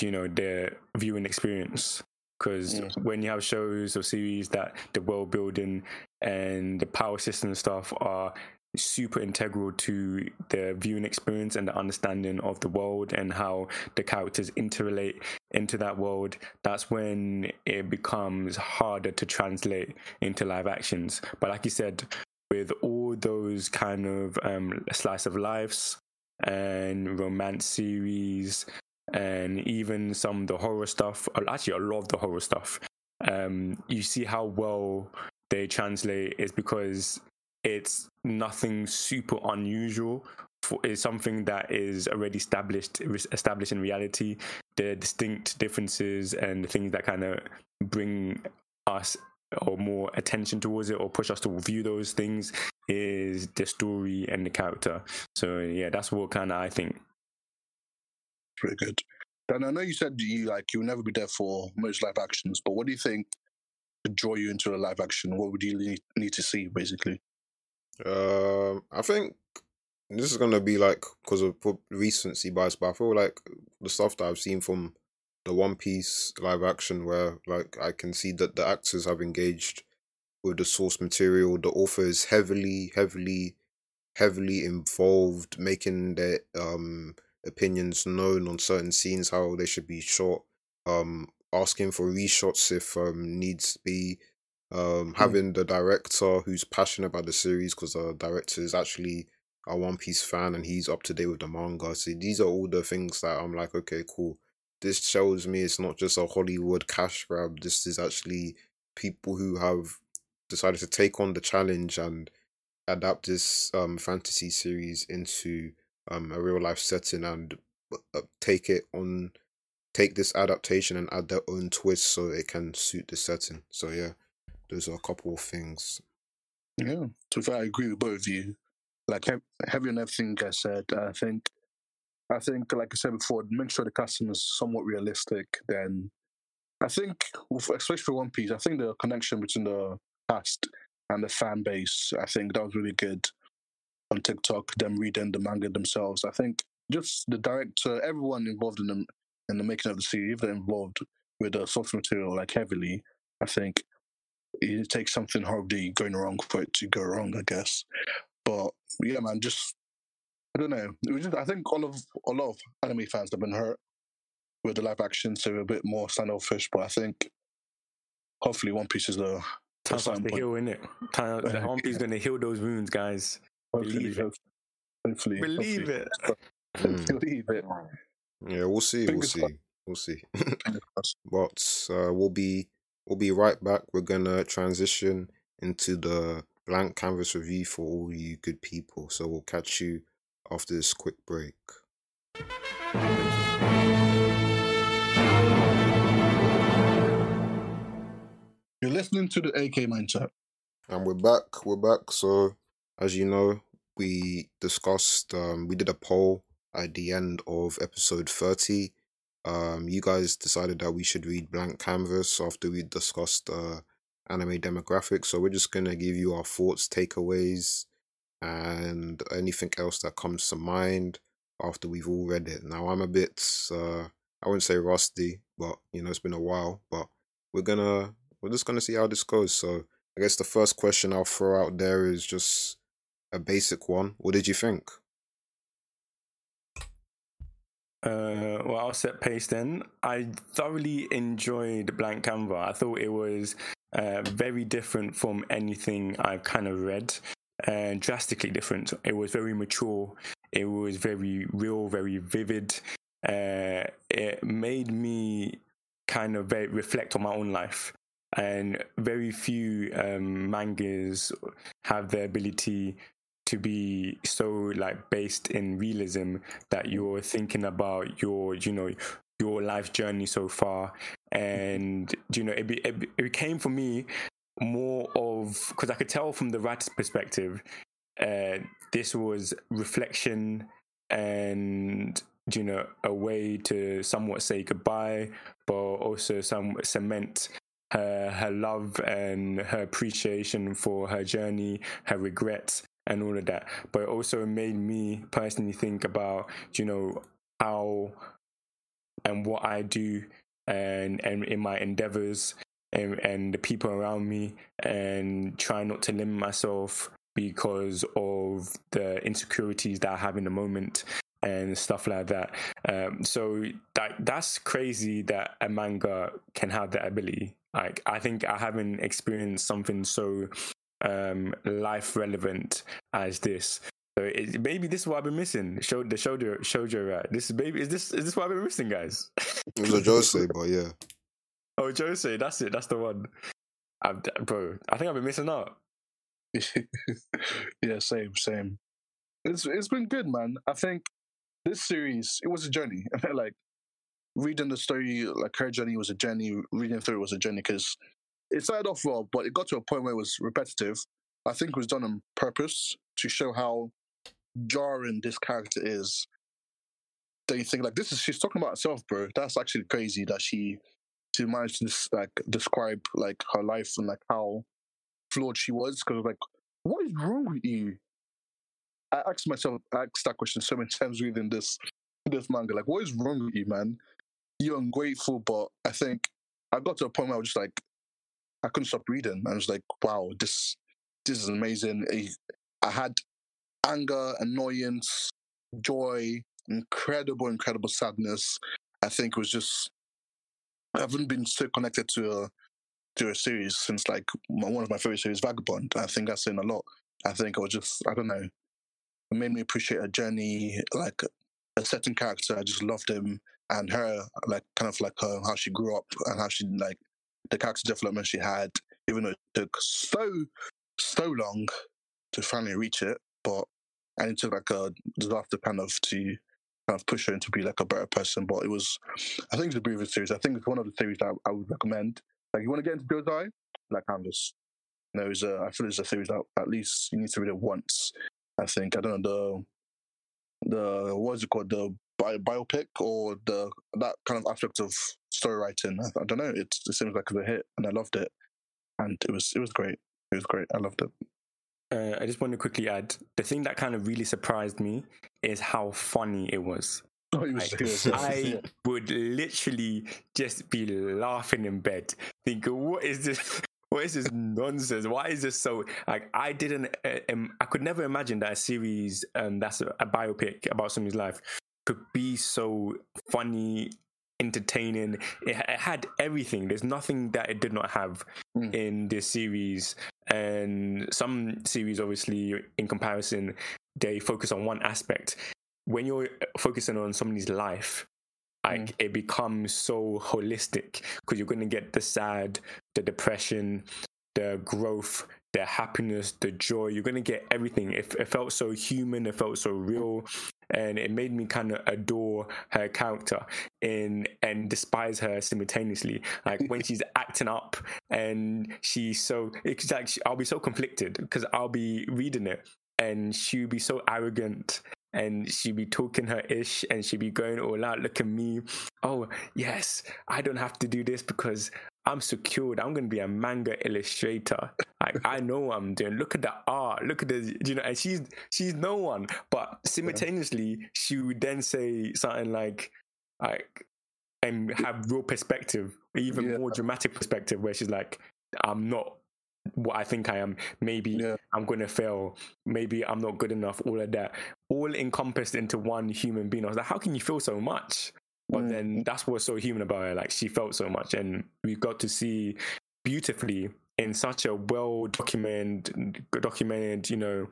you know the viewing experience. Because when you have shows or series that the world building and the power system stuff are super integral to the viewing experience and the understanding of the world and how the characters interrelate into that world that's when it becomes harder to translate into live actions. But like you said with all those kind of um, slice of lives and romance series and even some of the horror stuff actually a lot of the horror stuff um, you see how well they translate is because it's nothing super unusual. For, it's something that is already established established in reality. The distinct differences and the things that kind of bring us or more attention towards it or push us to view those things is the story and the character. So yeah, that's what kind of I think. Very good. Dan, I know you said you like you'll never be there for most live actions, but what do you think to draw you into a live action? What would you need to see, basically? Um, I think this is gonna be like because of recency bias, but I feel like the stuff that I've seen from the One Piece live action, where like I can see that the actors have engaged with the source material. The author is heavily, heavily, heavily involved, making their um opinions known on certain scenes, how they should be shot, um, asking for reshots if um needs be, um, having the director who's passionate about the series because the director is actually a One Piece fan and he's up to date with the manga. So these are all the things that I'm like, okay, cool. This shows me it's not just a Hollywood cash grab. This is actually people who have decided to take on the challenge and adapt this um fantasy series into um a real life setting and uh, take it on take this adaptation and add their own twist so it can suit the setting. So yeah, those are a couple of things. Yeah, so I agree with both of you. Like heavy on everything I said. I think, I think, like I said before, make sure the custom is somewhat realistic. Then, I think, especially for One Piece, I think the connection between the cast and the fan base, I think that was really good on TikTok. Them reading the manga themselves. I think just the director, everyone involved in the in the making of the series, they're involved with the source material like heavily, I think it takes something horribly going wrong for it to go wrong, I guess. But yeah, man, just I don't know. Just, I think all of a lot of anime fans have been hurt with the live action, so a bit more standoffish. But I think hopefully One Piece is the time for to heal, isn't it? Time, the *laughs* One Piece is going to heal those wounds, guys. Hopefully, Believe it. Hopefully, believe hopefully. it. *laughs* Believe it. Yeah, we'll see. Fingers we'll see. We'll see. *laughs* but uh, we'll be We'll be right back. We're gonna transition into the blank canvas review for all you good people. So we'll catch you after this quick break. You're listening to the AK Mindset. And we're back. We're back. So, as you know, we discussed, um, we did a poll at the end of episode 30 um, you guys decided that we should read Blank Canvas after we discussed uh, anime demographics. So we're just gonna give you our thoughts, takeaways, and anything else that comes to mind after we've all read it. Now I'm a bit, uh, I wouldn't say rusty, but you know it's been a while. But we're gonna, we're just gonna see how this goes. So I guess the first question I'll throw out there is just a basic one. What did you think? Uh, well, I'll set pace then. I thoroughly enjoyed Blank Canvas. I thought it was uh, very different from anything I've kind of read, and drastically different. It was very mature. It was very real, very vivid. Uh, it made me kind of very reflect on my own life. And very few um, mangas have the ability to be so like based in realism that you're thinking about your you know your life journey so far. And you know it, it, it came for me more of because i could tell from the writer's perspective uh, this was reflection and you know a way to somewhat say goodbye but also some cement her her love and her appreciation for her journey her regrets and all of that. But it also made me personally think about, you know, how and what I do and and in my endeavors and, and the people around me and try not to limit myself because of the insecurities that I have in the moment and stuff like that. Um, so that that's crazy that a manga can have that ability. Like I think I haven't experienced something so um, life relevant as this. So it, maybe this is what I've been missing. Show the shoulder shoujo right. This is baby is this is this what I've been missing, guys? it was a Josei, but yeah. *laughs* Oh, Josei, that's it. That's the one. I've, bro, I think I've been missing out. *laughs* yeah, same, same. It's it's been good, man. I think this series it was a journey. *laughs* like reading the story, like her journey was a journey. Reading through it was a journey because it started off well, but it got to a point where it was repetitive. I think it was done on purpose to show how jarring this character is. That you think like this is she's talking about herself, bro. That's actually crazy that she she managed to like describe like her life and like how flawed she was. Because like, what is wrong with you? I asked myself, I asked that question so many *laughs* times reading this this manga. Like, what is wrong with you, man? You're ungrateful, but I think I got to a point where I was just like, I couldn't stop reading. I was like, wow, this this is amazing. I had anger, annoyance, joy, incredible, incredible sadness. I think it was just I haven't been so connected to a to a series since like one of my favorite series, Vagabond. I think I've seen a lot. I think I was just I don't know. It made me appreciate a journey, like a certain character. I just loved him and her, like kind of like her how she grew up and how she like the character development she had, even though it took so so long to finally reach it, but and it took like a disaster kind of to kind of push her into be like a better person. But it was, I think it's a beautiful series. I think it's one of the series that I would recommend. Like you want to get into Josei, like Canvas. You know, it's a, I feel it's a series that at least you need to read it once. I think I don't know the the what is it called the bi- biopic or the that kind of aspect of story writing. I, I don't know. It, it seems like a hit, and I loved it, and it was it was great. It was great. I loved it. Uh, I just want to quickly add the thing that kind of really surprised me is how funny it was. *laughs* Oh, Like. *laughs* I would literally just be laughing in bed, thinking, "What is this? *laughs* What is this nonsense? Why is this so?" Like, I didn't, uh, um, I could never imagine that a series um, that's a, a biopic about somebody's life could be so funny, entertaining. It, it had everything. There's nothing that it did not have Mm. in this series. And some series, obviously, in comparison, they focus on one aspect. When you're focusing on somebody's life, like it becomes so holistic because you're going to get the sad, the depression, the growth, the happiness, the joy. You're going to get everything. It, it felt so human. It felt so real, and it made me kind of adore her character and and despise her simultaneously. Like when she's *laughs* acting up and she's so, it's like I'll be so conflicted because I'll be reading it and she'll be so arrogant and she'd be talking her ish and she'd be going all out look at me oh yes i don't have to do this because i'm secured i'm going to be a manga illustrator like i *laughs* know what i'm doing look at the art look at the you know and she's she's no one but simultaneously she would then say something like like and have real perspective even Yeah. more dramatic perspective where she's like i'm not what I think I am. Maybe Yeah. I'm going to fail. Maybe I'm not good enough. All of that, all encompassed into one human being. I was like, how can you feel so much? But Mm. then that's what's so human about her. Like she felt so much, and we got to see beautifully in such a well documented, documented, you know,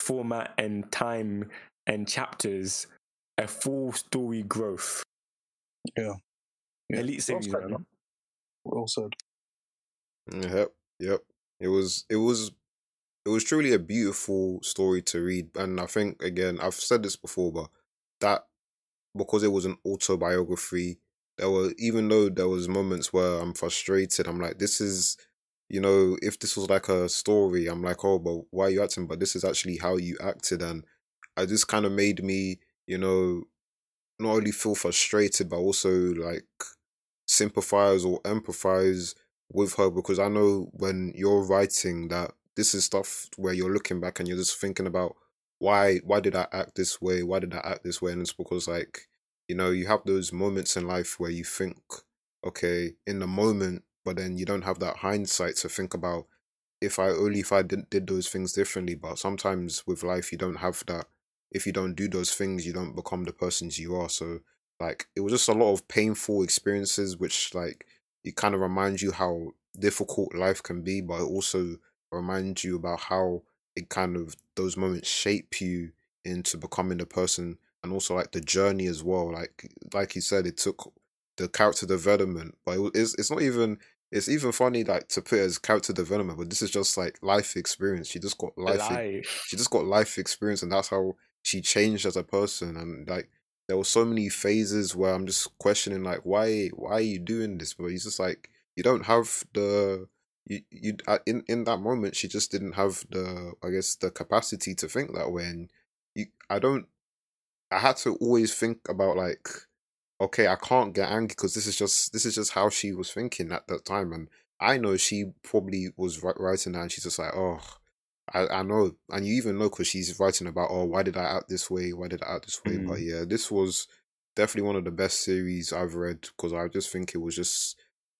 format and time and chapters, a full story growth. Yeah. Yeah. Elite series, said, man. man. Well said. Yep, yep. It was it was it was truly a beautiful story to read, and I think again I've said this before, but that because it was an autobiography, there were even though there was moments where I'm frustrated, I'm like, this is you know, if this was like a story, I'm like, oh, but why are you acting? But this is actually how you acted, and I just kind of made me, you know, not only feel frustrated, but also like sympathize or empathize with her because I know when you're writing that this is stuff where you're looking back and you're just thinking about why why did I act this way? Why did I act this way? And it's because like, you know, you have those moments in life where you think, okay, in the moment, but then you don't have that hindsight to think about if I only if I did, did those things differently. But sometimes with life you don't have that if you don't do those things, you don't become the persons you are. So like it was just a lot of painful experiences which like it kind of reminds you how difficult life can be, but it also reminds you about how it kind of those moments shape you into becoming the person and also like the journey as well. Like like you said, it took the character development, but it, it's it's not even it's even funny like to put it as character development, but this is just like life experience. She just got life. Life. She just got life experience, and that's how she changed as a person. And like there were so many phases where I'm just questioning like why why are you doing this? But he's just like you don't have the you you uh, in in that moment she just didn't have the I guess the capacity to think that way. And you I don't I had to always think about like okay I can't get angry because this is just this is just how she was thinking at that time. And I know she probably was wri- writing that and she's just like oh I, I know. And you even know because she's writing about oh why did I act this way? Why did I act this way? But yeah this was definitely one of the best series I've read because I just think it was just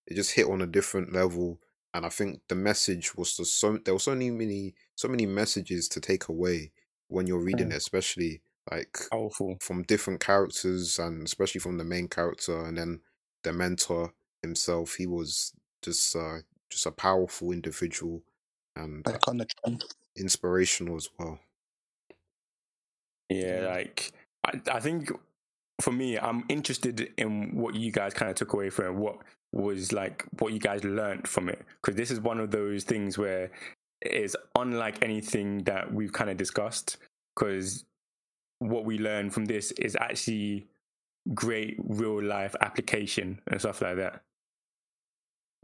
it just hit on a different level and I think the message was just so there were so many so many messages to take away when you're reading it especially like Powerful. from different characters and especially from the main character and then the mentor himself he was just uh just a powerful individual and Iconic. man. inspirational as well Yeah, like I, I think for me, I'm interested in what you guys kind of took away from. What was like what you guys learned from it? Because this is one of those things where it is unlike anything that we've kind of discussed. Because what we learn from this is actually great real life application and stuff like that.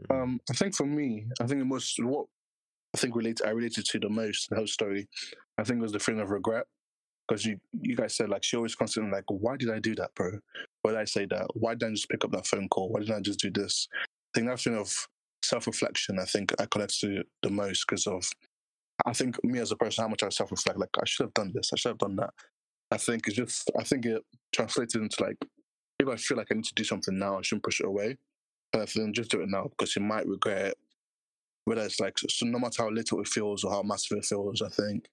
Um, I think for me, I think the most what I think relate I related to the most the whole story, I think was the feeling of regret. Because you you guys said like she always constantly like, why did I do that, bro? Uh, why did I say that? Why didn't I just pick up that phone call? Why didn't I just do this? I think that feeling of self reflection, I think I connect to the most because of I think me as a person, how much I self reflect, like I should have done this, I should have done that. I think it's just I think it translated into like if I feel like I need to do something now, I shouldn't push it away. And I think just do it now because you might regret it. Whether it's like so no matter how little it feels or how massive it feels, I think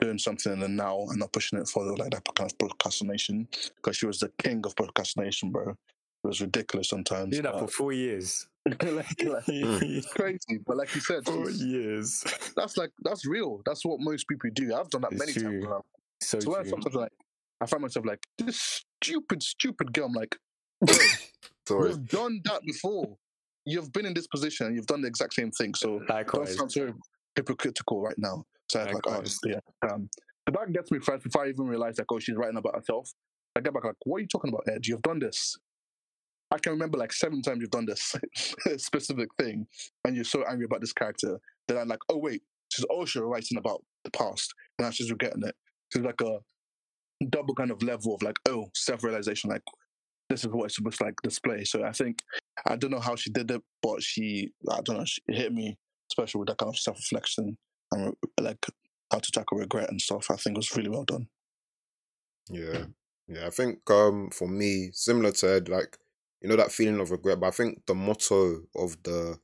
doing something in the now and not pushing it forward like that kind of procrastination. Because she was the king of procrastination, bro. It was ridiculous sometimes. Did that for four years. *laughs* *laughs* like, like, it's crazy, but like you said, four years. that's like that's real. That's what most people do. I've done that It's many true. times. now. So So when I true. sometimes like I find myself like this stupid, stupid girl. I'm like, bro, *laughs* sorry you've done that before. You've been in this position. You've done the exact same thing. So don't Likewise. sound so hypocritical right now. So I was like, oh, yeah. Um, but that gets me first before I even realize like, oh, she's writing about herself. I get back like, what are you talking about, Ed? You've done this. I can remember like seven times you've done this *laughs* specific thing, and you're so angry about this character that I'm like, oh wait, she's also writing about the past, and now she's regretting it. So it's like a double kind of level of like, oh, self-realization, like this is what it's supposed to like display. So I think I don't know how she did it, but she, I don't know, she hit me, especially with that kind of self-reflection and like how to tackle regret and stuff. I think was really well done. Yeah, yeah. I think um for me, similar to Ed, like you know that feeling of regret. But I think the motto of the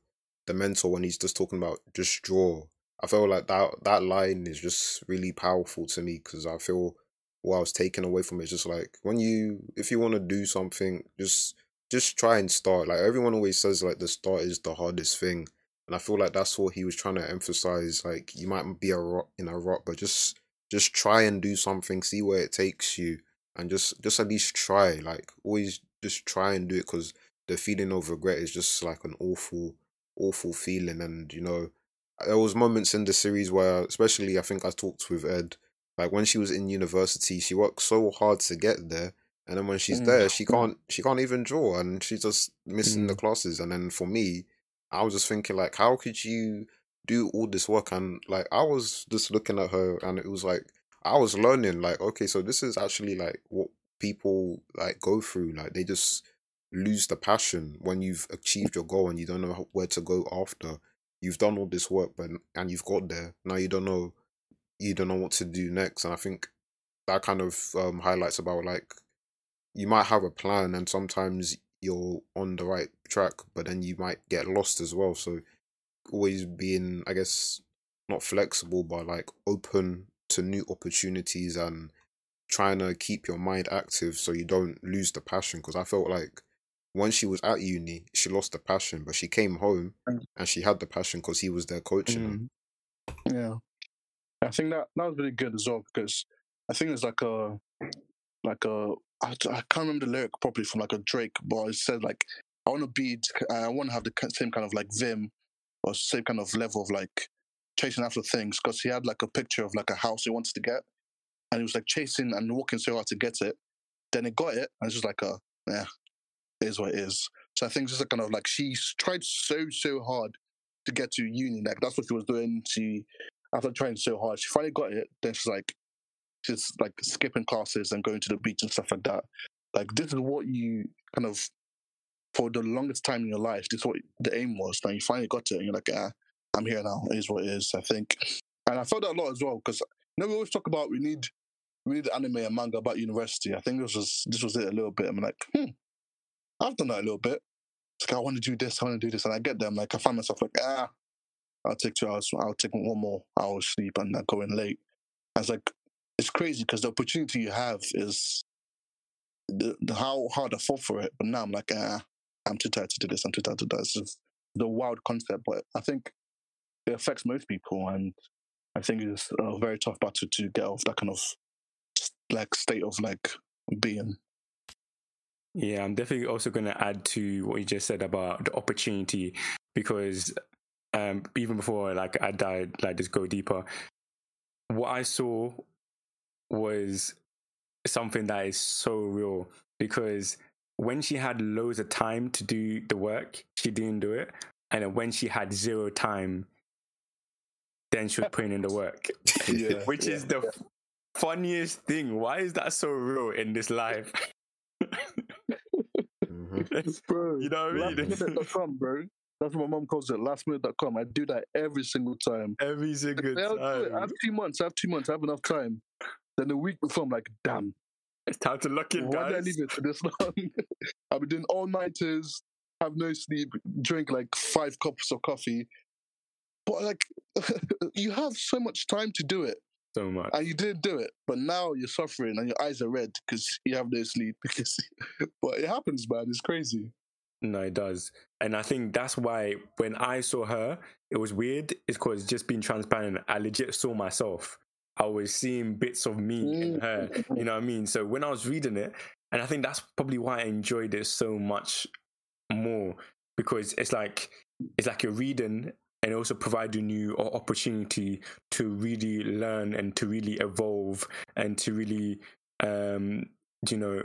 the mentor when he's just talking about just draw. I feel like that that line is just really powerful to me because I feel what I was taken away from it is just like when you if you want to do something, just just try and start. Like everyone always says, like the start is the hardest thing, and I feel like that's what he was trying to emphasize. Like you might be a rot in a rut, but just just try and do something, see where it takes you, and just just at least try. Like always, just try and do it because the feeling of regret is just like an awful, awful feeling. And you know, there was moments in the series where, especially, I think I talked with Ed, like when she was in university, she worked so hard to get there, and then when she's Mm. there, she can't she can't even draw, and she's just missing the Mm. classes. And then for me, I was just thinking like, how could you? do all this work? And like I was just looking at her and it was like I was learning like okay so this is actually like what people like go through like they just lose the passion when you've achieved your goal and you don't know where to go after. You've done all this work but and you've got there. Now you don't know you don't know what to do next. And I think that kind of um highlights about like you might have a plan and sometimes you're on the right track but then you might get lost as well. So always being i guess not flexible but like open to new opportunities and trying to keep your mind active so you don't lose the passion. Because i felt like when she was at uni she lost the passion but she came home and she had the passion because he was there coaching her. Mm. Yeah, I think that that was really good as well because I think it's like a like a I, I can't remember the lyric properly from like a Drake, but it said like I want to be, uh, I want to have the same kind of like vim or same kind of level of like chasing after things because he had like a picture of like a house he wants to get, and he was like chasing and walking so hard to get it. Then he got it, and it's just like a yeah, it is what it is. So I think just a kind of like she tried so so hard to get to uni. Like that's what she was doing. She after trying so hard, she finally got it. Then she's like, she's like skipping classes and going to the beach and stuff like that. Like this is what you kind of for the longest time in your life. This is what the aim was. Now you finally got it, and you're like, ah, I'm here now. It is what it is. I think, and I felt that a lot as well because you know we always talk about we need we need anime and manga about university. I think this was this was it a little bit. I'm like, hmm, I've done that a little bit. It's like I want to do this, I want to do this, and I get them. Like I find myself like, ah, I'll take two hours. I'll take one more hour sleep and I go in late. I was like, it's crazy because the opportunity you have is the, the, how hard I fought for it. But now I'm like, ah, I'm too tired to do this. I'm too tired to do this. It's the wild concept, but I think it affects most people, and I think it's a very tough battle to get off that kind of like state of like being. Yeah, I'm definitely also going to add to what you just said about the opportunity because um, even before like I died, like just go deeper. What I saw was something that is so real because when she had loads of time to do the work, she didn't do it, and when she had zero time, then she was putting in the work, *laughs* *laughs* yeah, which yeah, is the yeah. funniest thing. Why is that so real in this life? mm-hmm. *laughs* bro, you know what I mean? bro. That's what my mom calls it, lastminute.com. I do that every single time. Every single time. I have two months, I have two months, I have enough time. Then the week before, I'm like, damn. It's time to lock in, Why guys. did I leave it for this *laughs* long? I've been doing all nighters, have no sleep, drink like five cups of coffee. But like, *laughs* you have so much time to do it. So much. And you didn't do it. But now you're suffering and your eyes are red because you have no sleep. *laughs* Because, but it happens, man. It's crazy. No, it does. And I think that's why when I saw her, it was weird. It's because just being transparent, I legit saw myself. I was seeing bits of me in her. You know what I mean? So when I was reading it, and I think that's probably why I enjoyed it so much more because it's like it's like you're reading and also providing you an opportunity to really learn and to really evolve and to really um you know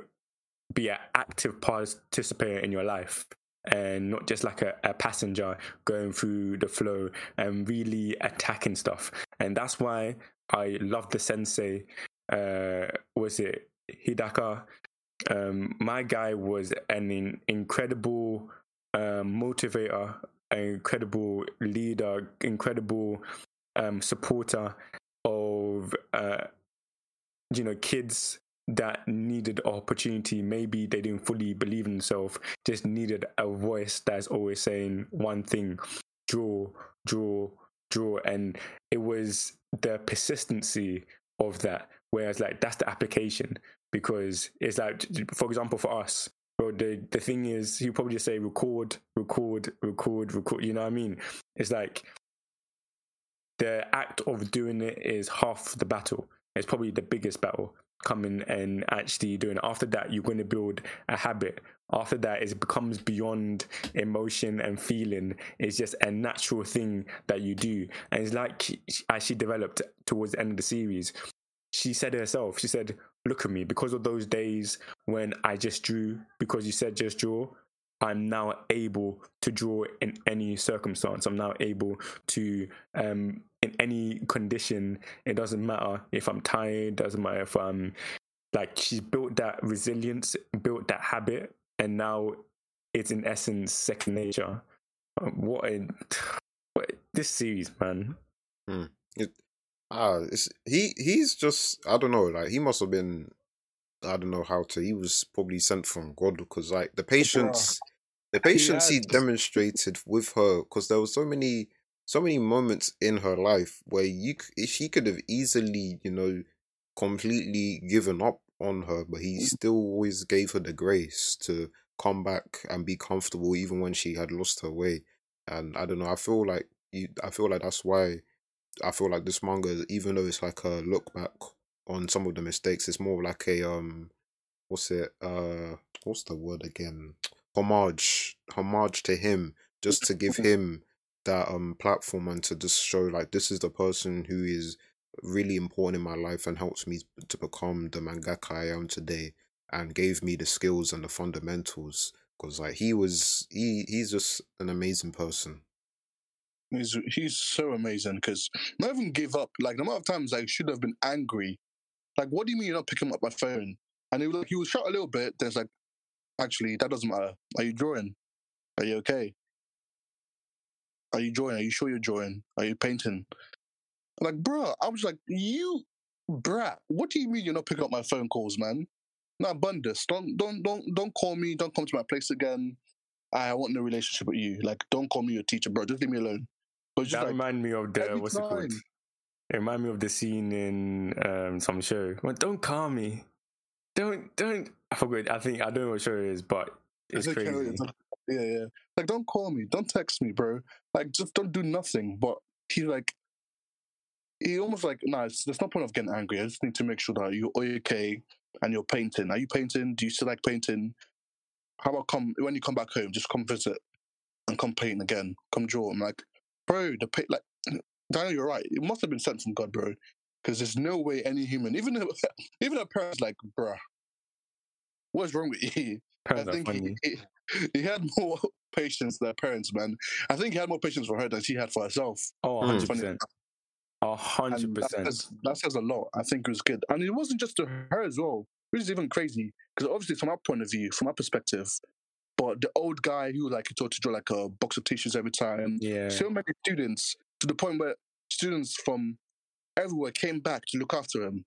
be an active participator in your life and not just like a, a, passenger going through the flow and really attacking stuff. And that's why I love the sensei. Uh, was it Hidaka? Um, my guy was an in, incredible um, motivator, an incredible leader, incredible um, supporter of uh, you know kids that needed opportunity. Maybe they didn't fully believe in themselves, just needed a voice that's always saying one thing draw, draw, draw. And it was the persistency of that. Whereas, like, that's the application because it's like, for example, for us, bro, the, the thing is, you probably just say record, record, record, record. You know what I mean? It's like the act of doing it is half the battle. It's probably the biggest battle coming and actually doing. After that, you're going to build a habit. After that, it becomes beyond emotion and feeling. It's just a natural thing that you do. And it's like as she developed towards the end of the series, she said herself, she said, Look at me, because of those days when I just drew, because you said just draw, I'm now able to draw in any circumstance. I'm now able to, um, in any condition. It doesn't matter if I'm tired. Doesn't matter if I'm like she's built that resilience, built that habit, and now it's in essence second nature. Um, what a *sighs* what, this series, man. Hmm. It, ah, it's, he he's just I don't know. Like he must have been I don't know how to. He was probably sent from God because like the patience, the patience he, he demonstrated with her. Because there were so many, so many moments in her life where you she could have easily, you know, completely given up on her, but he mm. still always gave her the grace to come back and be comfortable, even when she had lost her way. And I don't know. I feel like you. I feel like that's why. I feel like this manga, even though it's like a look back on some of the mistakes. It's more like a um, what's it? Uh, what's the word again? homage homage to him just to give *laughs* him that um platform and to just show like this is the person who is really important in my life and helps me to become the mangaka I am today and gave me the skills and the fundamentals because like he was he he's just an amazing person He's he's so amazing because not even give up. Like the amount of times I should have been angry. Like, what do you mean you're not picking up my phone? And he was like, he was shot a little bit. There's like, actually, that doesn't matter. Are you drawing? Are you okay? Are you drawing? Are you sure you're drawing? Are you painting? Like, bro, I was like, you brat. What do you mean you're not picking up my phone calls, man? Not Bundus. Don't don't don't don't call me. Don't come to my place again. I want no relationship with you. Like, don't call me your teacher, bro. Just leave me alone. But just That like, reminded me of the what's it called? time. It reminded me of the scene in um, some show. Well, don't call me. Don't don't. I forgot. I think I don't know what show it is, but it's Okay, crazy. Yeah, yeah. Like, don't call me. Don't text me, bro. Like, just don't do nothing. But he like, he almost like, nah, it's, there's no point of getting angry. I just need to make sure that you're okay and you're painting. Are you painting? Do you still like painting? How about come when you come back home, just come visit and come paint again. Come draw. I'm like, bro, the paint. Like, Daniel, you're right. It must have been sent from God, bro. Because there's no way any human, even *laughs* even a parent's like, bruh, what's wrong with you? I Parents are think he, funny. he, he had *laughs* more patience than parents, man. I think he had more patience for her than she had for herself. Oh, Hmm. 100 Funny percent. A And hundred that percent. says, that says a lot. I think it was good. And it wasn't just to her as well, which is even crazy. Because obviously, from our point of view, from our perspective, but the old guy who was like taught to draw like a box of tissues every time, Yeah. so many students to the point where students from everywhere came back to look after him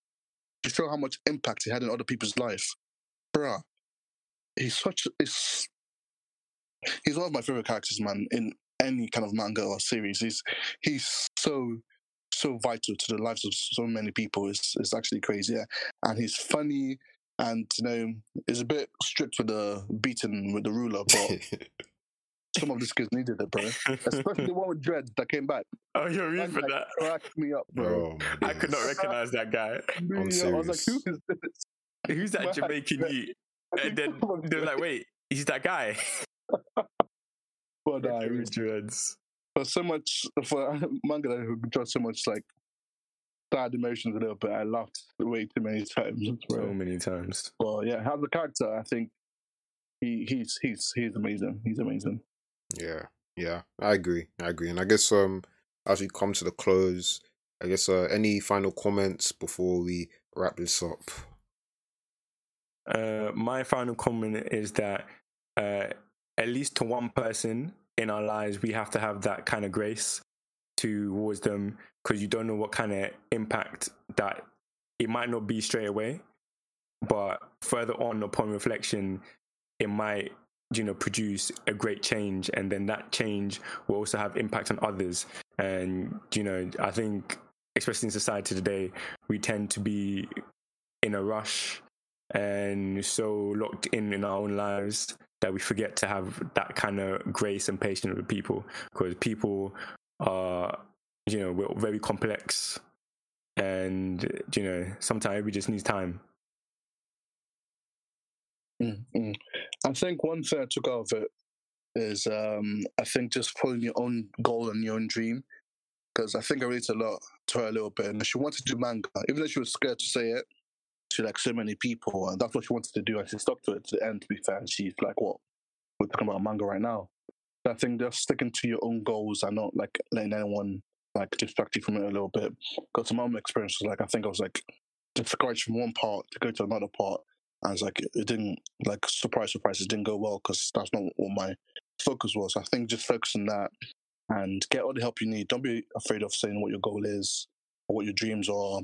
to show how much impact he had in other people's life. Bruh, he's such he's he's one of my favorite characters, man, in any kind of manga or series. He's he's so so vital to the lives of so many people. It's it's actually crazy, yeah. And he's funny and you know is a bit strict with the beating with the ruler, but *laughs* some of these kids needed it, bro. Especially the one with dreads that came back. oh, you're That real for guy that. cracked me up, bro. oh *laughs* I could not recognize that guy. Me, I was like, who is this? Who's that Jamaican man. youth? I And then *laughs* they're like, wait, he's that guy. *laughs* But *laughs* uh, he dreads. for so much for a manga who draws so much like sad emotions a little bit. I laughed way too many times, So bro. many times. Well, yeah, as a character, I think he he's he's he's amazing. He's amazing. Yeah, yeah, I agree. I agree. And I guess um as we come to the close, I guess uh any final comments before we wrap this up? Uh, my final comment is that uh, at least to one person in our lives, we have to have that kind of grace towards them because you don't know what kind of impact that it might not be straight away, but further on upon reflection, it might you know produce a great change and then that change will also have impact on others. And you know i think especially in society today we tend to be in a rush and so locked in in our own lives that we forget to have that kind of grace and patience with people because people are you know we're very complex and you know sometimes we just need time Mm, mm. I think one thing I took out of it is um, I think just following your own goal and your own dream. Because I think I related a lot to her a little bit. And she wanted to do manga, even though she was scared to say it to like so many people. And that's what she wanted to do. And she stuck to it to the end, to be fair. And she's like, what? We're talking about manga right now. I think just sticking to your own goals and not like letting anyone like distract you from it a little bit. Because my own experience was like, I think I was like discouraged from one part to go to another part. And it's like, it didn't, like, surprise, surprise, it didn't go well because that's not what my focus was. I think just focus on that and get all the help you need. Don't be afraid of saying what your goal is or what your dreams are.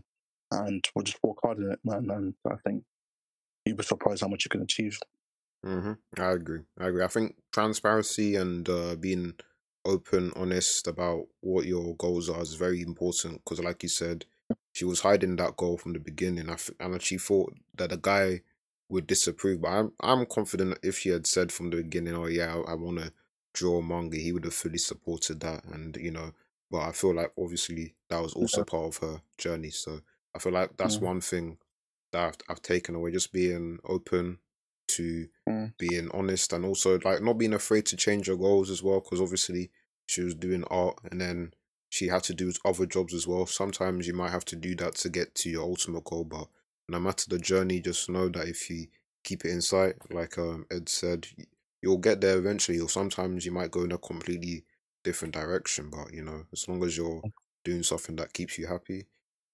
And we'll just work hard in it, man. And I think you'd be surprised how much you can achieve. hmm I agree. I agree. I think transparency and uh, being open, honest about what your goals are is very important because, like you said, she was hiding that goal from the beginning. I f- and she thought that the guy would disapprove, but I'm I'm confident if she had said from the beginning, "Oh yeah, I, I want to draw manga," he would have fully supported that, and you know. But I feel like obviously that was also Yeah. part of her journey. So I feel like that's Mhm. one thing that I've, I've taken away, just being open to Mm. being honest and also like not being afraid to change your goals as well because obviously she was doing art and then she had to do other jobs as well sometimes you might have to do that to get to your ultimate goal but no matter the journey just know that if you keep it in sight like um ed said you'll get there eventually or sometimes you might go in a completely different direction but you know as long as you're doing something that keeps you happy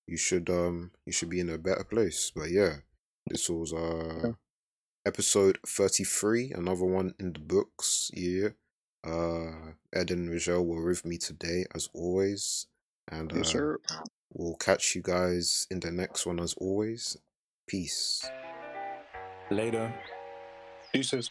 you should um you should be in a better place but yeah this was uh Yeah. episode 33 another one in the books yeah uh ed and Michelle were with me today as always and uh, Yes, sir. we'll catch you guys in the next one as always peace Later. Deuces.